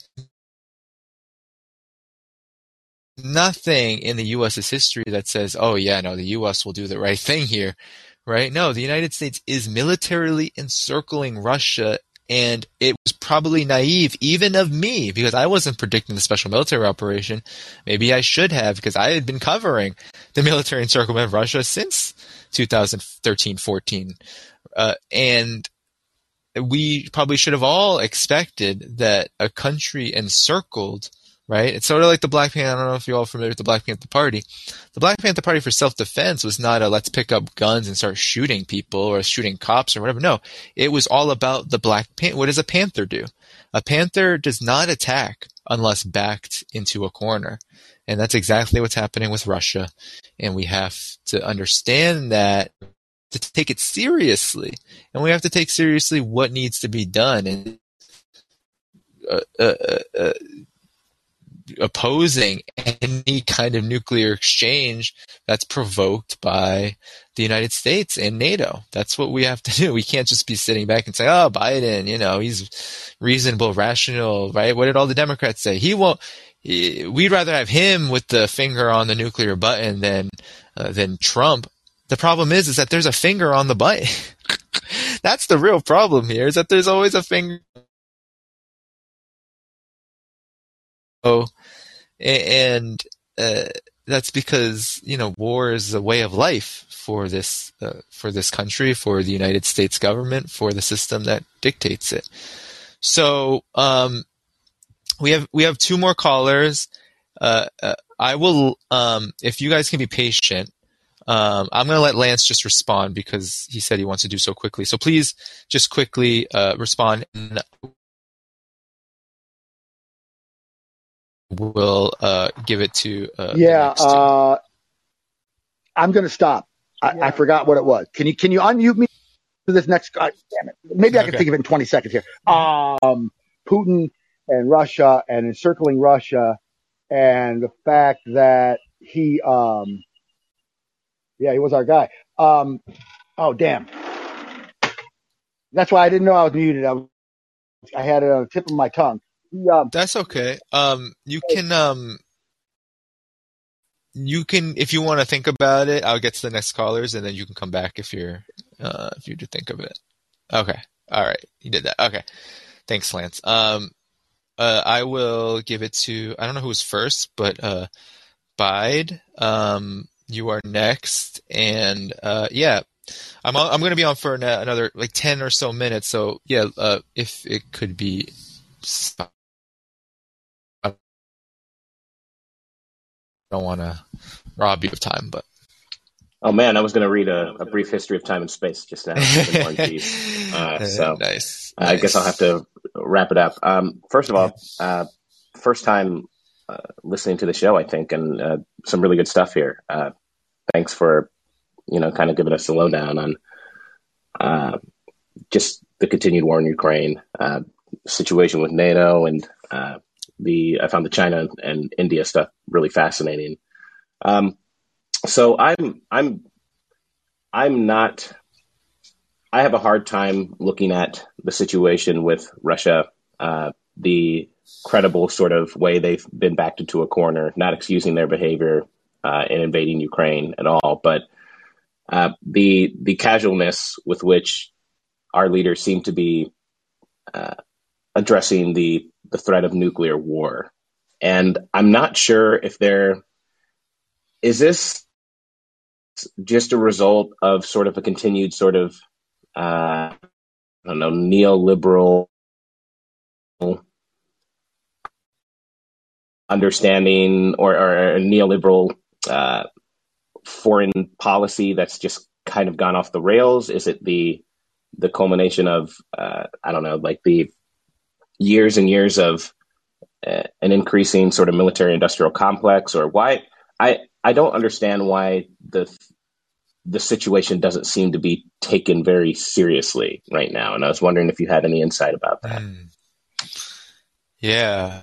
Nothing in the U.S.'s history that says, oh, yeah, no, the U.S. will do the right thing here, right? No, the United States is militarily encircling Russia and it was probably naive, even of me, because I wasn't predicting the special military operation. Maybe I should have, because I had been covering the military encirclement of Russia since 2013 14. Uh, and we probably should have all expected that a country encircled right? It's sort of like the Black Panther. I don't know if you're all familiar with the Black Panther Party. The Black Panther Party for self-defense was not a let's pick up guns and start shooting people or shooting cops or whatever. No, it was all about the Black Panther. What does a panther do? A panther does not attack unless backed into a corner. And that's exactly what's happening with Russia. And we have to understand that to take it seriously. And we have to take seriously what needs to be done. And uh, uh, uh opposing any kind of nuclear exchange that's provoked by the United States and NATO. That's what we have to [LAUGHS] do. We can't just be sitting back and say, "Oh, Biden, you know, he's reasonable, rational, right?" What did all the Democrats say? He won't. He, we'd rather have him with the finger on the nuclear button than uh, than Trump. The problem is, is that there's a finger on the button. [LAUGHS] That's the real problem here. Is that there's always a finger and uh, that's because you know war is a way of life for this uh, for this country, for the United States government, for the system that dictates it. So um, we have we have two more callers. Uh, uh I will, um, if you guys can be patient, um, I'm going to let Lance just respond because he said he wants to do so quickly. So please just quickly uh, respond. And we'll uh, give it to. Uh, yeah, uh, I'm going to stop. I, yeah. I, forgot what it was. Can you can you unmute me for this next? Guy? Damn it. Maybe I can okay. think of it in 20 seconds here. Um, Putin and Russia and encircling Russia, and the fact that he, um, yeah, he was our guy. Um, oh damn. That's why I didn't know I was muted. I, was, I had it on the tip of my tongue. Yeah. That's okay. Um, you can um, you can if you want to think about it. I'll get to the next callers, and then you can come back if you're uh, if you to think of it. Okay. All right. You did that. Okay. Thanks, Lance. Um, uh, I will give it to I don't know who's first, but uh, Bide. Um, you are next, and uh, yeah, I'm I'm going to be on for another like ten or so minutes. So yeah, uh, if it could be don't want to rob you of time, but. Oh man, I was going to read a, a, brief history of time and space just now. [LAUGHS] uh, so nice, nice. I guess I'll have to wrap it up. Um, first of all, uh, first time uh, listening to the show, I think, and uh, some really good stuff here. Uh, thanks for you know kind of giving us a lowdown on uh, just the continued war in Ukraine, situation with NATO, and the I found the China and India stuff really fascinating. Um, so I'm I'm I'm not. I have a hard time looking at the situation with Russia, uh, the credible sort of way they've been backed into a corner, not excusing their behavior uh, in invading Ukraine at all, but uh, the the casualness with which our leaders seem to be uh, addressing the the threat of nuclear war, and I'm not sure if there is this just a result of sort of a continued sort of uh, I don't know neoliberal understanding or, or a neoliberal uh, foreign policy that's just kind of gone off the rails? Is it the the culmination of uh, I don't know, like the years and years of uh, an increasing sort of military industrial complex, or why? I I don't understand why the the situation doesn't seem to be taken very seriously right now, and I was wondering if you had any insight about that. Mm. Yeah,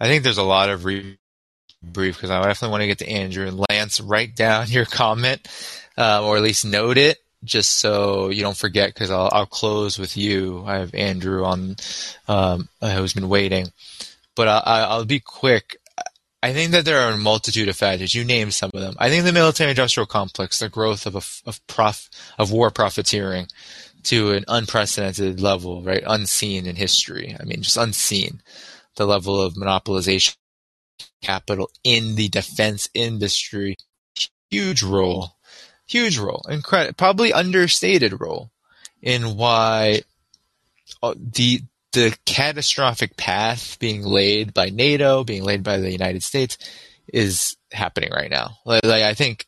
I think there's a lot of re- brief because I definitely want to get to Andrew and Lance. Write down your [LAUGHS] comment, uh, or at least note it, just so you don't forget. Because I'll, I'll close with you. I have Andrew on, um, who's been waiting, but I, I'll be quick. I think that there are a multitude of factors. You named some of them. I think the military-industrial complex, the growth of a, of prof, of war profiteering to an unprecedented level, right, unseen in history. I mean, just unseen. The level of monopolization capital in the defense industry. Huge role, huge role, incredible, probably understated role in why uh, the the catastrophic path being laid by NATO, being laid by the United States, is happening right now. Like, like I think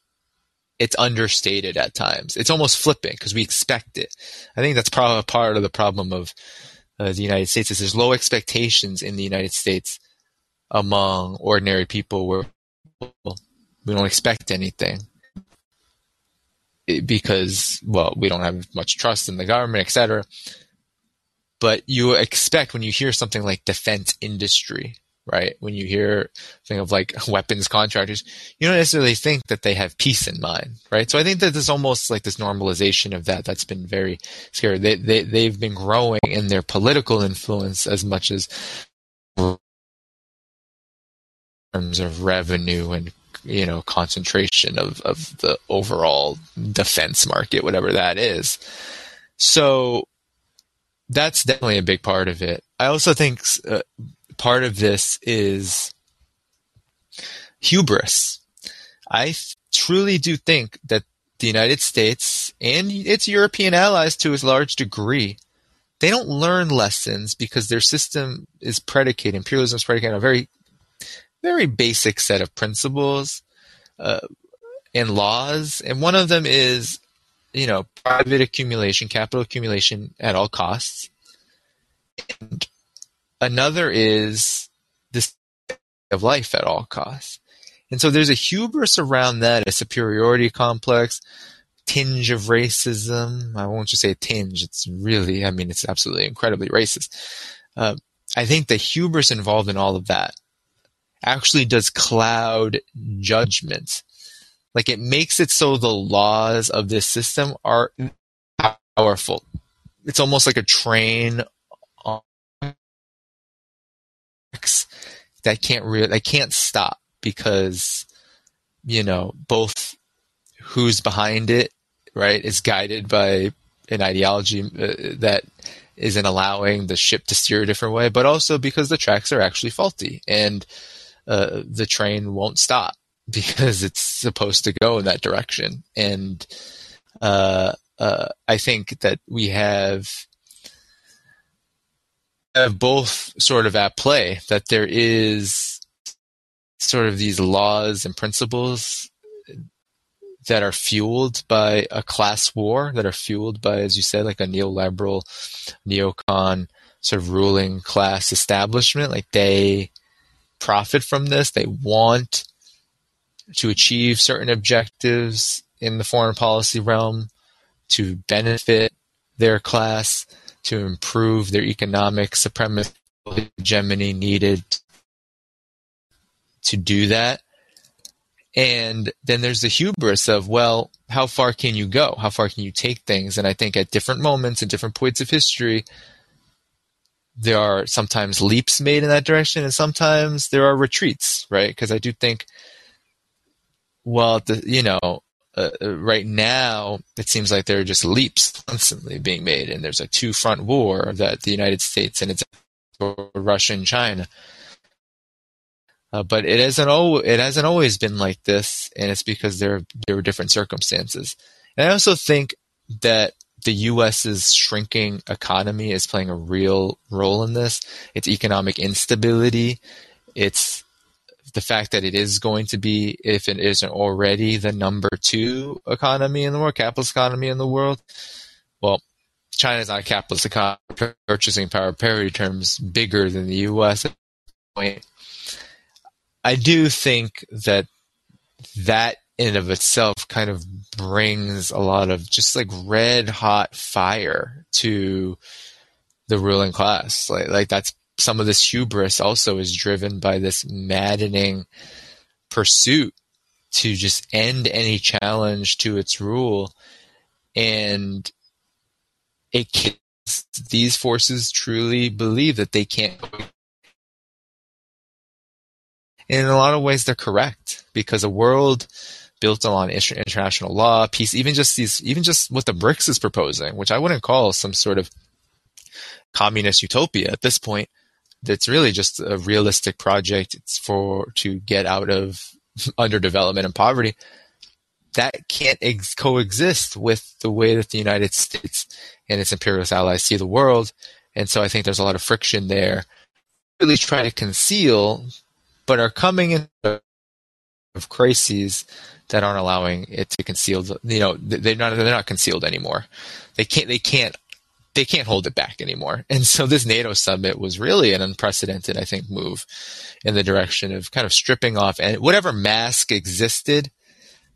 it's understated at times. It's almost flippant because we expect it. I think that's probably part of the problem of uh, the United States is there's low expectations in the United States among ordinary people where we don't expect anything because well we don't have much trust in the government etc but you expect when you hear something like defense industry right? When you hear think of like weapons contractors you don't necessarily think that they have peace in mind right? So i think that there's almost like this normalization of that that's been very scary. They, they, they've been growing in their political influence as much as terms of revenue and you know concentration of of the overall defense market, whatever that is. So that's definitely a big part of it. I also think uh, part of this is hubris. I th- truly do think that the United States and its European allies, to a large degree, they don't learn lessons because their system is predicated, imperialism is predicated on a very very basic set of principles uh, and laws, and one of them is, you know, private accumulation, capital accumulation at all costs. And another is this of life at all costs. And so there's a hubris around that, a superiority complex, tinge of racism. I won't just say tinge. It's really, I mean, it's absolutely incredibly racist. Uh, I think the hubris involved in all of that actually does cloud judgment. Like it makes it so the laws of this system are powerful. It's almost like a train that can't really that can't stop because you know both who's behind it right is guided by an ideology uh, that isn't allowing the ship to steer a different way but also because the tracks are actually faulty and uh, the train won't stop [LAUGHS] because it's supposed to go in that direction. And uh, uh, I think that we have have both sort of at play that there is sort of these laws and principles that are fueled by a class war, that are fueled by, as you said, like a neoliberal, neocon sort of ruling class establishment. Like they profit from this. They want to achieve certain objectives in the foreign policy realm to benefit their class, to improve their economic supremacy hegemony needed to do that. And then there's the hubris of, well, how far can you go? How far can you take things? And I think at different moments and different points of history, there are sometimes leaps made in that direction and sometimes there are retreats right because i do think well the, you know uh, uh, right now it seems like there are just leaps constantly being made, and there's a two front war that the United States and its Russia and China. Uh, but it hasn't al- it hasn't always been like this, and it's because there there were different circumstances. And I also think that the U.S.'s shrinking economy is playing a real role in this. Its economic instability, it's the fact that it is going to be, if it isn't already, the number two economy in the world, capitalist economy in the world. Well, China is not a capitalist economy, purchasing power parity terms bigger than the U.S. Point. I do think that that in of itself kind of brings a lot of just like red hot fire to the ruling class. Like, like that's some of this hubris also is driven by this maddening pursuit to just end any challenge to its rule. And it these forces truly believe that they can't in a lot of ways they're correct because a world built on international law, peace, even just these, even just what the BRICS is proposing, which I wouldn't call some sort of communist utopia at this point. That's really just a realistic project. It's for to get out of [LAUGHS] underdevelopment and poverty. That can't ex- coexist with the way that the United States and its imperialist allies see the world. And so I think there's a lot of friction there. Really try to conceal, but are coming in of crises that aren't allowing it to conceal. You know, they're not they're not concealed anymore. They can't they can't they can't hold it back anymore. [LAUGHS] And so this NATO summit was really an unprecedented, I think, move in the direction of kind of stripping off and whatever mask existed,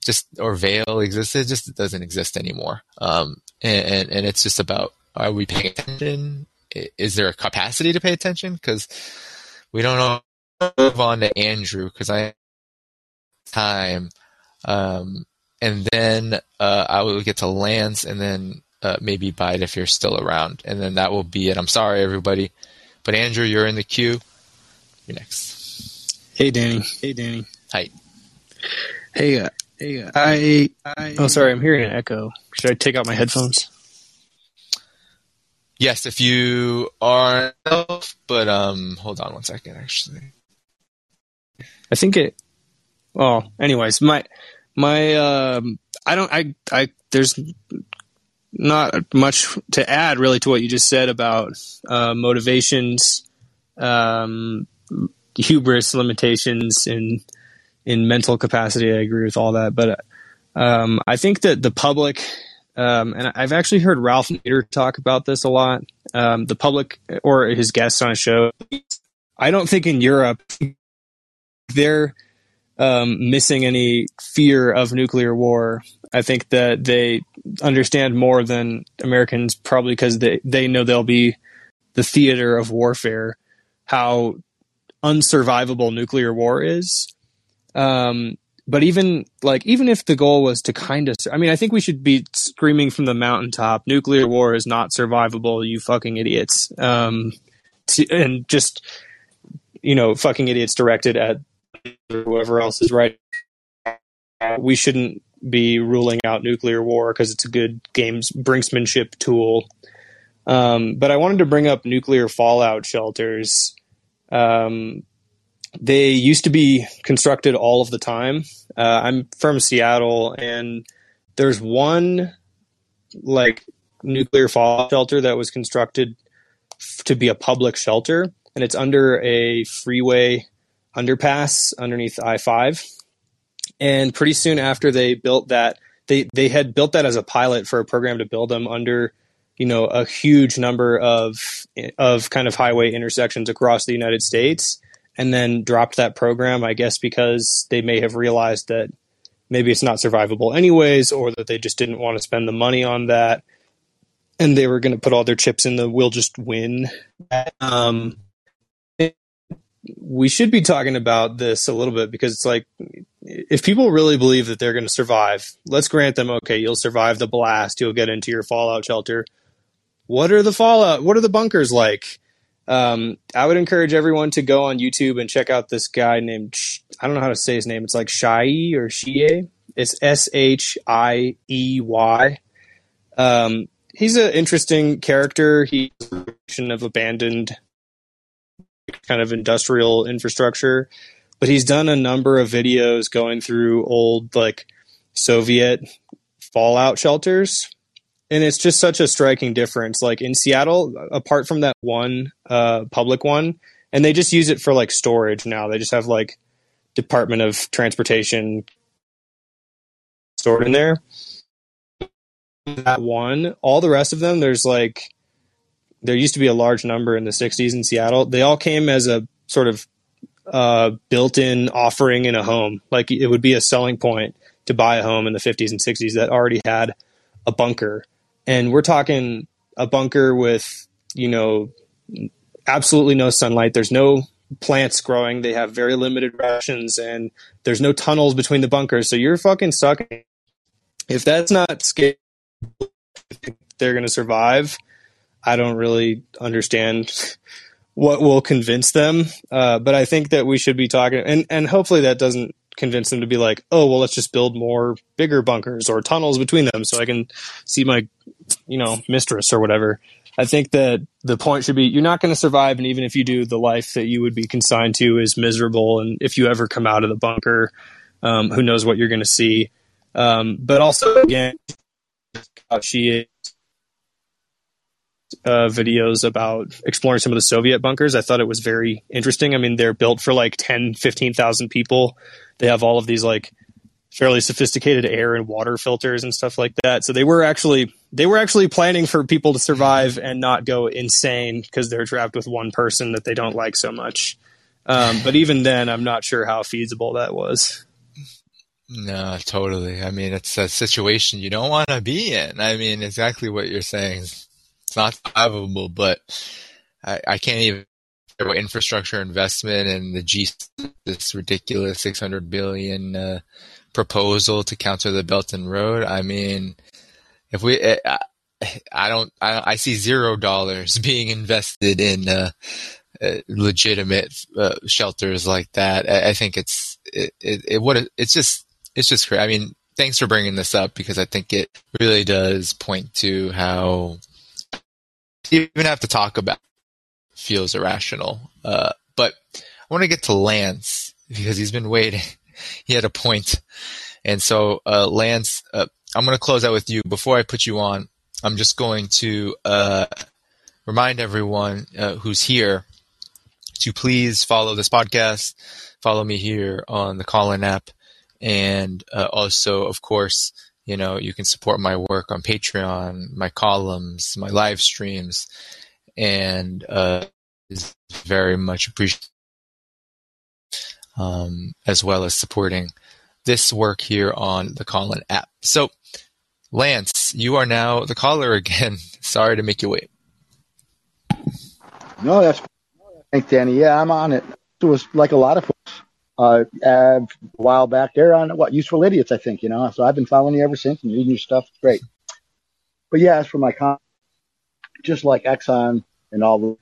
just or veil existed, just doesn't exist anymore. Um, and, and, and it's just about are we paying attention? Is there a capacity to pay attention? Because we don't know. Move on to Andrew because I time. Um, and then uh, I will get to Lance, and then uh, maybe Bite if you're still around, and then that will be it. I'm sorry, everybody, but Andrew, you're in the queue. You're next. Hey, Danny. Hey, Danny. Hi. Hey, uh, hey. Uh, I, I. Oh, sorry. I'm hearing an echo. Should I take out my headphones? Yes, if you are, but um, hold on one second. Actually, I think it well, anyways, my my um, I don't I I there's not much to add really to what you just said about uh, motivations, um, hubris, limitations in in mental capacity. I agree with all that, but um, I think that the public, um, and I've actually heard Ralph Nader talk about this a lot. Um, the public or his guests on a show. I don't think in Europe they're um, missing any fear of nuclear war. I think that they understand more than Americans, probably because they, they know they'll be the theater of warfare, how unsurvivable nuclear war is. Um, but even like even if the goal was to kind of, I mean, I think we should be screaming from the mountaintop: nuclear war is not survivable, you fucking idiots. Um, to, and just you know, fucking idiots directed at whoever else is right. We shouldn't be ruling out nuclear war because it's a good games brinksmanship tool. Um, but I wanted to bring up nuclear fallout shelters. Um, they used to be constructed all of the time. Uh, I'm from Seattle, and there's one like nuclear fallout shelter that was constructed f- to be a public shelter, and it's under a freeway underpass underneath I five. And pretty soon after they built that, they they had built that as a pilot for a program to build them under, you know, a huge number of of kind of highway intersections across the United States, and then dropped that program. I guess because they may have realized that maybe it's not survivable anyways, or that they just didn't want to spend the money on that, and they were going to put all their chips in the "we'll just win." Um, we should be talking about this a little bit because it's like if people really believe that they're going to survive, let's grant them okay, you'll survive the blast, you'll get into your fallout shelter. What are the fallout? What are the bunkers like? Um, I would encourage everyone to go on YouTube and check out this guy named I don't know how to say his name. It's like Shai or Shie. It's S H I E Y. Um, he's an interesting character. He's of abandoned kind of industrial infrastructure, but he's done a number of videos going through old like Soviet fallout shelters. And it's just such a striking difference. Like in Seattle, apart from that one uh, public one, and they just use it for like storage now. They just have like Department of Transportation stored in there. That one, all the rest of them, there's like there used to be a large number in the 60s in Seattle. They all came as a sort of uh, built-in offering in a home. Like it would be a selling point to buy a home in the 50s and 60s that already had a bunker. And we're talking a bunker with, you know, absolutely no sunlight. There's no plants growing. They have very limited rations and there's no tunnels between the bunkers. So you're fucking stuck. If that's not scary, they're going to survive. I don't really understand what will convince them. Uh, but I think that we should be talking, and, and hopefully that doesn't convince them to be like, oh, well, let's just build more bigger bunkers or tunnels between them so I can see my, you know, mistress or whatever. I think that the point should be you're not going to survive. And even if you do, the life that you would be consigned to is miserable. And if you ever come out of the bunker, um, who knows what you're going to see. Um, but also, again, she is uh, videos about exploring some of the Soviet bunkers. I thought it was very interesting. I mean, they're built for like 10, 15,000 people. They have all of these like fairly sophisticated air and water filters and stuff like that. So they were actually they were actually planning for people to survive and not go insane because they're trapped with one person that they don't like so much. Um, but even then, I'm not sure how feasible that was. No, totally. I mean, it's a situation you don't want to be in. I mean, exactly what you're saying it's not survivable, but I, I can't even about infrastructure investment and the G this ridiculous 600 billion uh, proposal to counter the Belt and Road. I mean, if we, eh, I, I don't, I, I, see zero dollars [LAUGHS] being invested in uh, uh, legitimate shelters like that. I, I think it's it, it, it what it's just it's just great. I mean, thanks for bringing this up because I think it really does point to how even have to talk about feels irrational. Uh, but I want to get to Lance because he's been waiting. [LAUGHS] he had a point. And so, uh, Lance, uh, I'm going to close out with you. Before I put you on, I'm just going to uh, remind everyone uh, who's here to please follow this podcast, follow me here on the Callin app, and uh, also, of course, you know, you can support my work on Patreon, my columns, my live streams, and uh, is very much appreciated. Um, as well as supporting this work here on the Callin app. So, Lance, you are now the caller again. [LAUGHS] Sorry to make you wait. No, that's thanks, Danny. Yeah, I'm on it. It was like a lot of uh, a while back. They're on what useful idiots, I think. You know, so I've been following you ever since and reading your stuff. It's great. But yeah, as for my con, just like Exxon and all the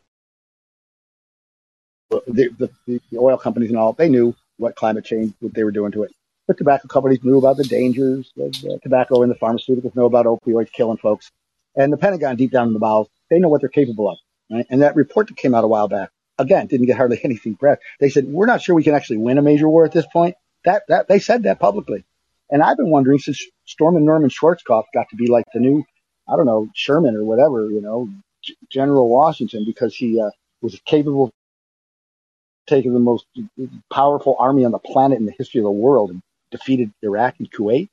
the, the the oil companies and all, they knew what climate change, what they were doing to it. The tobacco companies knew about the dangers of uh, tobacco, and the pharmaceuticals know about opioids killing folks. And the Pentagon, deep down in the bowels, they know what they're capable of. Right? And that report that came out a while back again, didn't get hardly [LAUGHS] anything press. They said, we're not sure we can actually win a major war at this point. That, that, they said that publicly. And I've been wondering since Stormin Norman Schwarzkopf got to be like the new, I don't know, Sherman or whatever, you know, G- General Washington because he, uh, was capable of taking the most powerful army on the planet in the history of the world and defeated Iraq and Kuwait.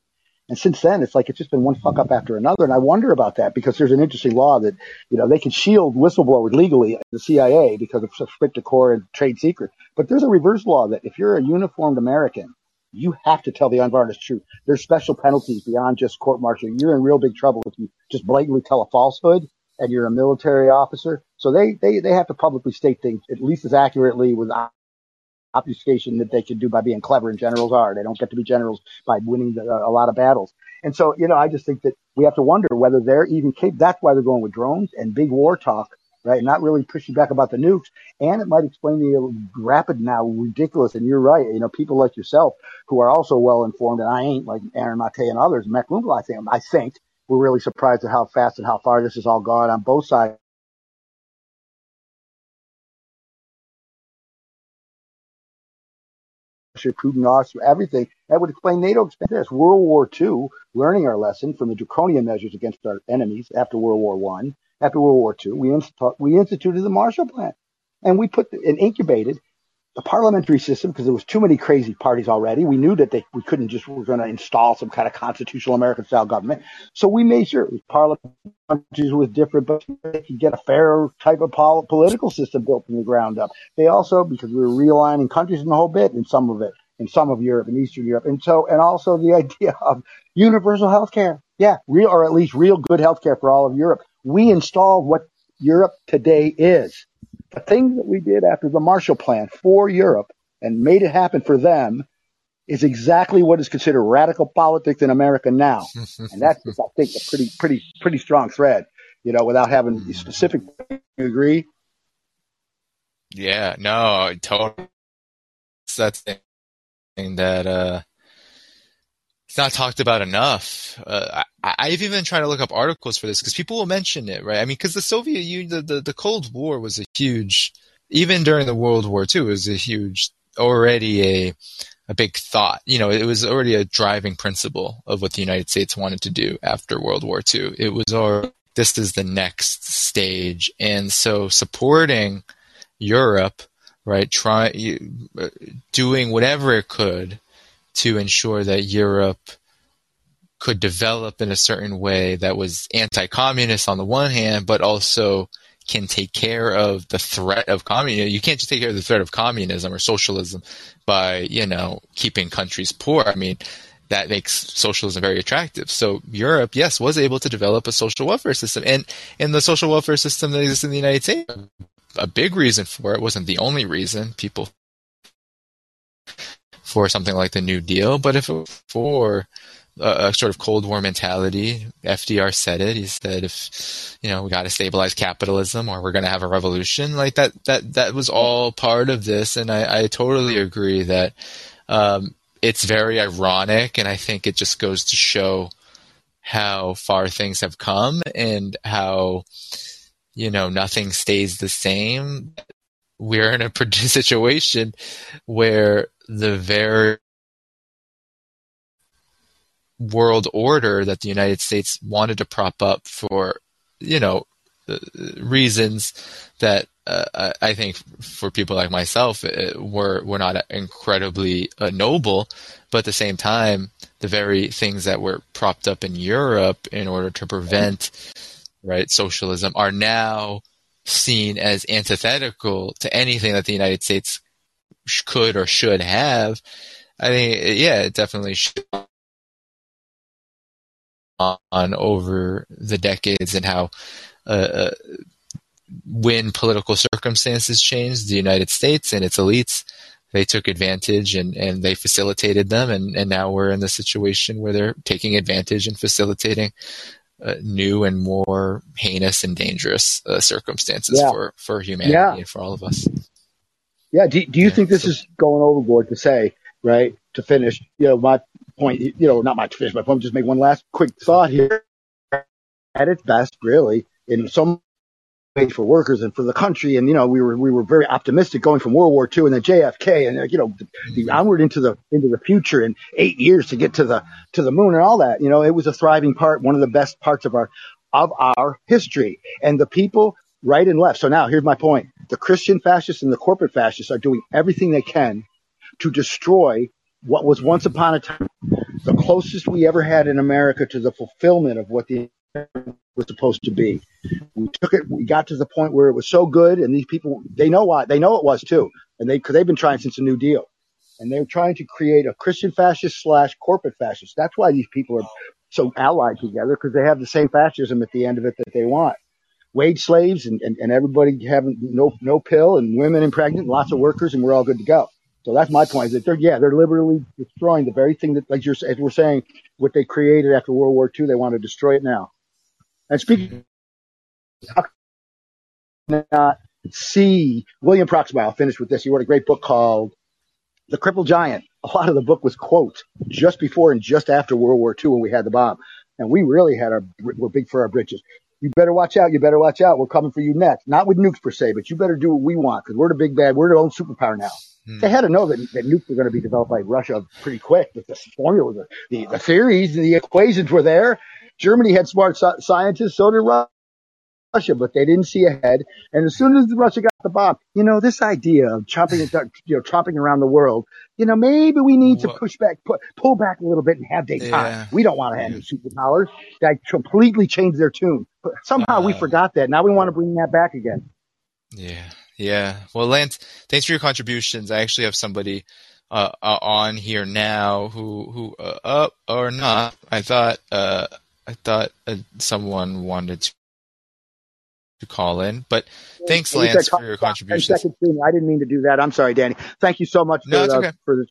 And since then, it's like it's just been one fuck up after another. And I wonder about that because there's an interesting law that, you know, they can shield whistleblowers legally, the CIA, because of strict decor and trade secret. But there's a reverse law that if you're a uniformed American, you have to tell the unvarnished truth. There's special penalties beyond just court martial. You're in real big trouble if you just blatantly tell a falsehood and you're a military officer. So they, they, they have to publicly state things at least as accurately without obfuscation that they can do by being clever, and generals are. They don't get to be generals by winning the, a lot of battles. And so, you know, I just think that we have to wonder whether they're even capable. That's why they're going with drones and big war talk. right? Not really pushing back about the nukes. And it might explain the rapid now ridiculous. And you're right. You know, people like yourself who are also well informed, and I ain't like Aaron Mate and others, Mac I think, I think we're really surprised at how fast and how far this has all gone on both sides Putin lost everything. That would explain NATO expansion. World War II, learning our lesson from the draconian measures against our enemies after World War One, after World War II, we, we instituted the Marshall Plan, and we put the, and incubated the parliamentary system because there was too many crazy parties already. We knew that they, we couldn't just we're going to install some kind of constitutional American style government. So we made sure countries was different, but they could get a fair type of pol- political system built from the ground up. They also because we were realigning countries in the whole bit in some of it in some of Europe and Eastern Europe, and so and also the [LAUGHS] idea of universal health care. Yeah, real or at least real good health care for all of Europe. We installed what Europe today is the thing that we did after the Marshall Plan for Europe and made it happen for them is exactly what is considered radical politics in America now. [LAUGHS] and that's, I think, a pretty, pretty, pretty strong thread, you know, without having the specific. You agree? Yeah, no, totally. That's the thing that, uh, it's not talked about enough. Uh, I, have even tried to look up articles for this because people will mention it, right? I mean, because the Soviet Union, the, the, the, Cold War was a huge, even during the World War II, it was a huge, already a, a big thought. You know, it was already a driving principle of what the United States wanted to do after World War II. It was already, this is the next stage. And so supporting Europe, right, try, uh, doing whatever it could to ensure that Europe could develop in a certain way that was anti-communist on the one hand, but also can take care of the threat of communism. You can't just take care of the threat of communism or socialism by, you know, keeping countries poor. I mean, that makes socialism very attractive. So Europe, yes, was able to develop a social welfare system. And in the social welfare system that exists in the United States, a big reason for it wasn't the only reason. People for something like the New Deal, but if for a, a, sort of Cold War mentality, FDR said it. He said, if you know we got to stabilize capitalism, or we're going to have a revolution, like that. That that was all part of this, and I, I totally agree that um, it's very ironic, and I think it just goes to show how far things have come and how you know nothing stays the same we're in a [LAUGHS] situation where the very world order that the United States wanted to prop up for, you know, reasons that uh, I think for people like myself uh, were were not incredibly uh, noble, but at the same time, the very things that were propped up in Europe in order to prevent right socialism are now seen as antithetical to anything that the United States could or should have. I think, yeah, it definitely should on over the decades and how uh, uh, when political circumstances changed, the United States and its elites they took advantage and, and they facilitated them and, and now we're in the situation where they're taking advantage and facilitating uh, new and more heinous and dangerous uh, circumstances yeah. for, for humanity yeah. and for all of us. Yeah. Do, do you yeah, think this so. is going overboard to say, right, to finish, you know, my point, you know, not my to finish my point, just make one last quick thought here. At its best, really, in some way for workers and for the country. And, you know, we were, we were very optimistic going from World War II and then JFK and, uh, you know, the, the onward into the, into the future in eight years to get to the, to the moon and all that. You know, it was a thriving part, one of the best parts of our, of our history and the people right and left. So now here's my point. The Christian fascists and the corporate fascists are doing everything they can to destroy what was once upon a time the closest we ever had in America to the fulfillment of what the was supposed to be. We took it. We got to the point where it was so good, and these people they know why they know it was too, and they because they've been trying since the New Deal, and they're trying to create a Christian fascist slash corporate fascist. That's why these people are so allied together because they have the same fascism at the end of it that they want. Wage slaves and, and, and everybody having no no pill and women and pregnant, lots of workers, and we're all good to go. So that's my point. Is that they're yeah they're literally destroying the very thing that like you're as we're saying what they created after World War II. They want to destroy it now. And speaking, not see William Proxmire. I'll finish with this. He wrote a great book called The Crippled Giant. A lot of the book was quotes just before and just after World War II when we had the bomb. And we really had our, we're big for our britches. You better watch out. You better watch out. We're coming for you next. Not with nukes per se, but you better do what we want because we're the big bad. We're the own superpower now. Hmm. They had to know that, that nukes were going to be developed by Russia pretty quick. But the formula, the, the, the theories, the equations were there. Germany had smart scientists. So did Russia. But they didn't see ahead. And as soon as Russia got the bomb, you know, this idea of chopping, [LAUGHS] you know, chopping around the world, you know, maybe we need to push back, put, pull back a little bit and have detente. Yeah. We don't want to have any superpowers. That completely changed their tune. But somehow uh, we forgot that. Now we want to bring that back again. Yeah. Yeah. Well, Lance, thanks for your contributions. I actually have somebody uh, uh, on here now who who uh, up or not. I thought uh, I thought uh, someone wanted to to call in. But thanks, Lance, for your contribution. I didn't mean to do that. I'm sorry, Danny. Thank you so much for, no, it's okay. for this.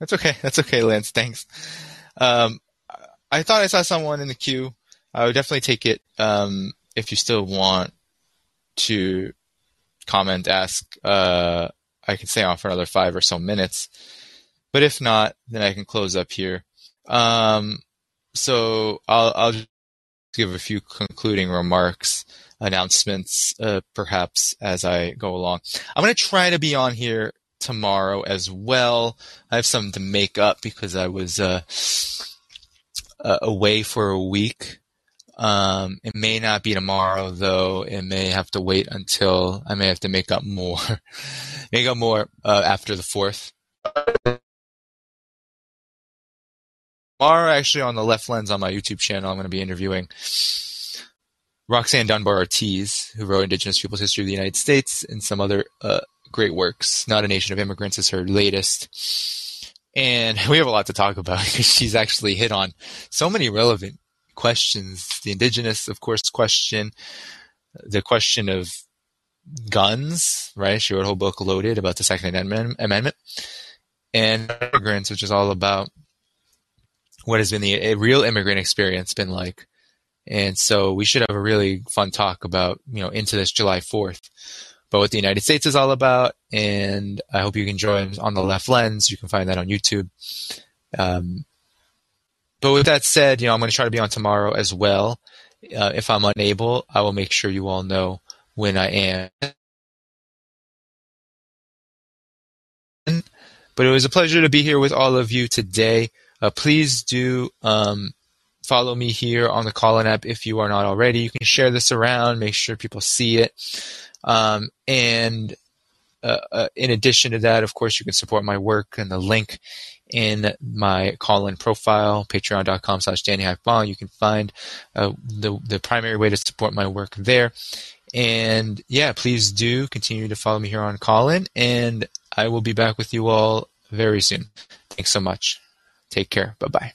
That's okay. That's okay, Lance. Thanks. Um, I thought I saw someone in the queue. I would definitely take it um, if you still want to comment, ask. Uh, I can stay on for another five or so minutes. But if not, then I can close up here. Um, so I'll, I'll give a few concluding remarks, announcements, uh, perhaps as I go along. I'm going to try to be on here tomorrow as well. I have something to make up because I was uh, uh, away for a week. Um, it may not be tomorrow though. It may have to wait until I may have to make up more, [LAUGHS] make up more uh, after the fourth. Tomorrow, actually, on the left lens on my YouTube channel, I'm going to be interviewing Roxanne Dunbar Ortiz, who wrote Indigenous Peoples' History of the United States and some other uh, great works. Not a Nation of Immigrants is her latest. And [LAUGHS] we have a lot to talk about [LAUGHS] because she's actually hit on so many relevant questions. The Indigenous, of course, question, the question of guns, right? She wrote a whole book loaded about the Second Amendment, and immigrants, which is all about what has been the real immigrant experience been like. And so we should have a really fun talk about, you know, into this July 4th, but what the United States is all about. And I hope you can join on the left lens. You can find that on YouTube. Um, but with that said, you know, I'm going to try to be on tomorrow as well. Uh, if I'm unable, I will make sure you all know when I am. But it was a pleasure to be here with all of you today. Uh, please do um, follow me here on the Callin app if you are not already. You can share this around, make sure people see it. Um, and uh, uh, in addition to that, of course, you can support my work and the link in my Callin profile, patreon.com slash Danny. You can find uh, the, the primary way to support my work there. And yeah, please do continue to follow me here on Callin, and I will be back with you all very soon. Thanks so much. Take care. Bye bye.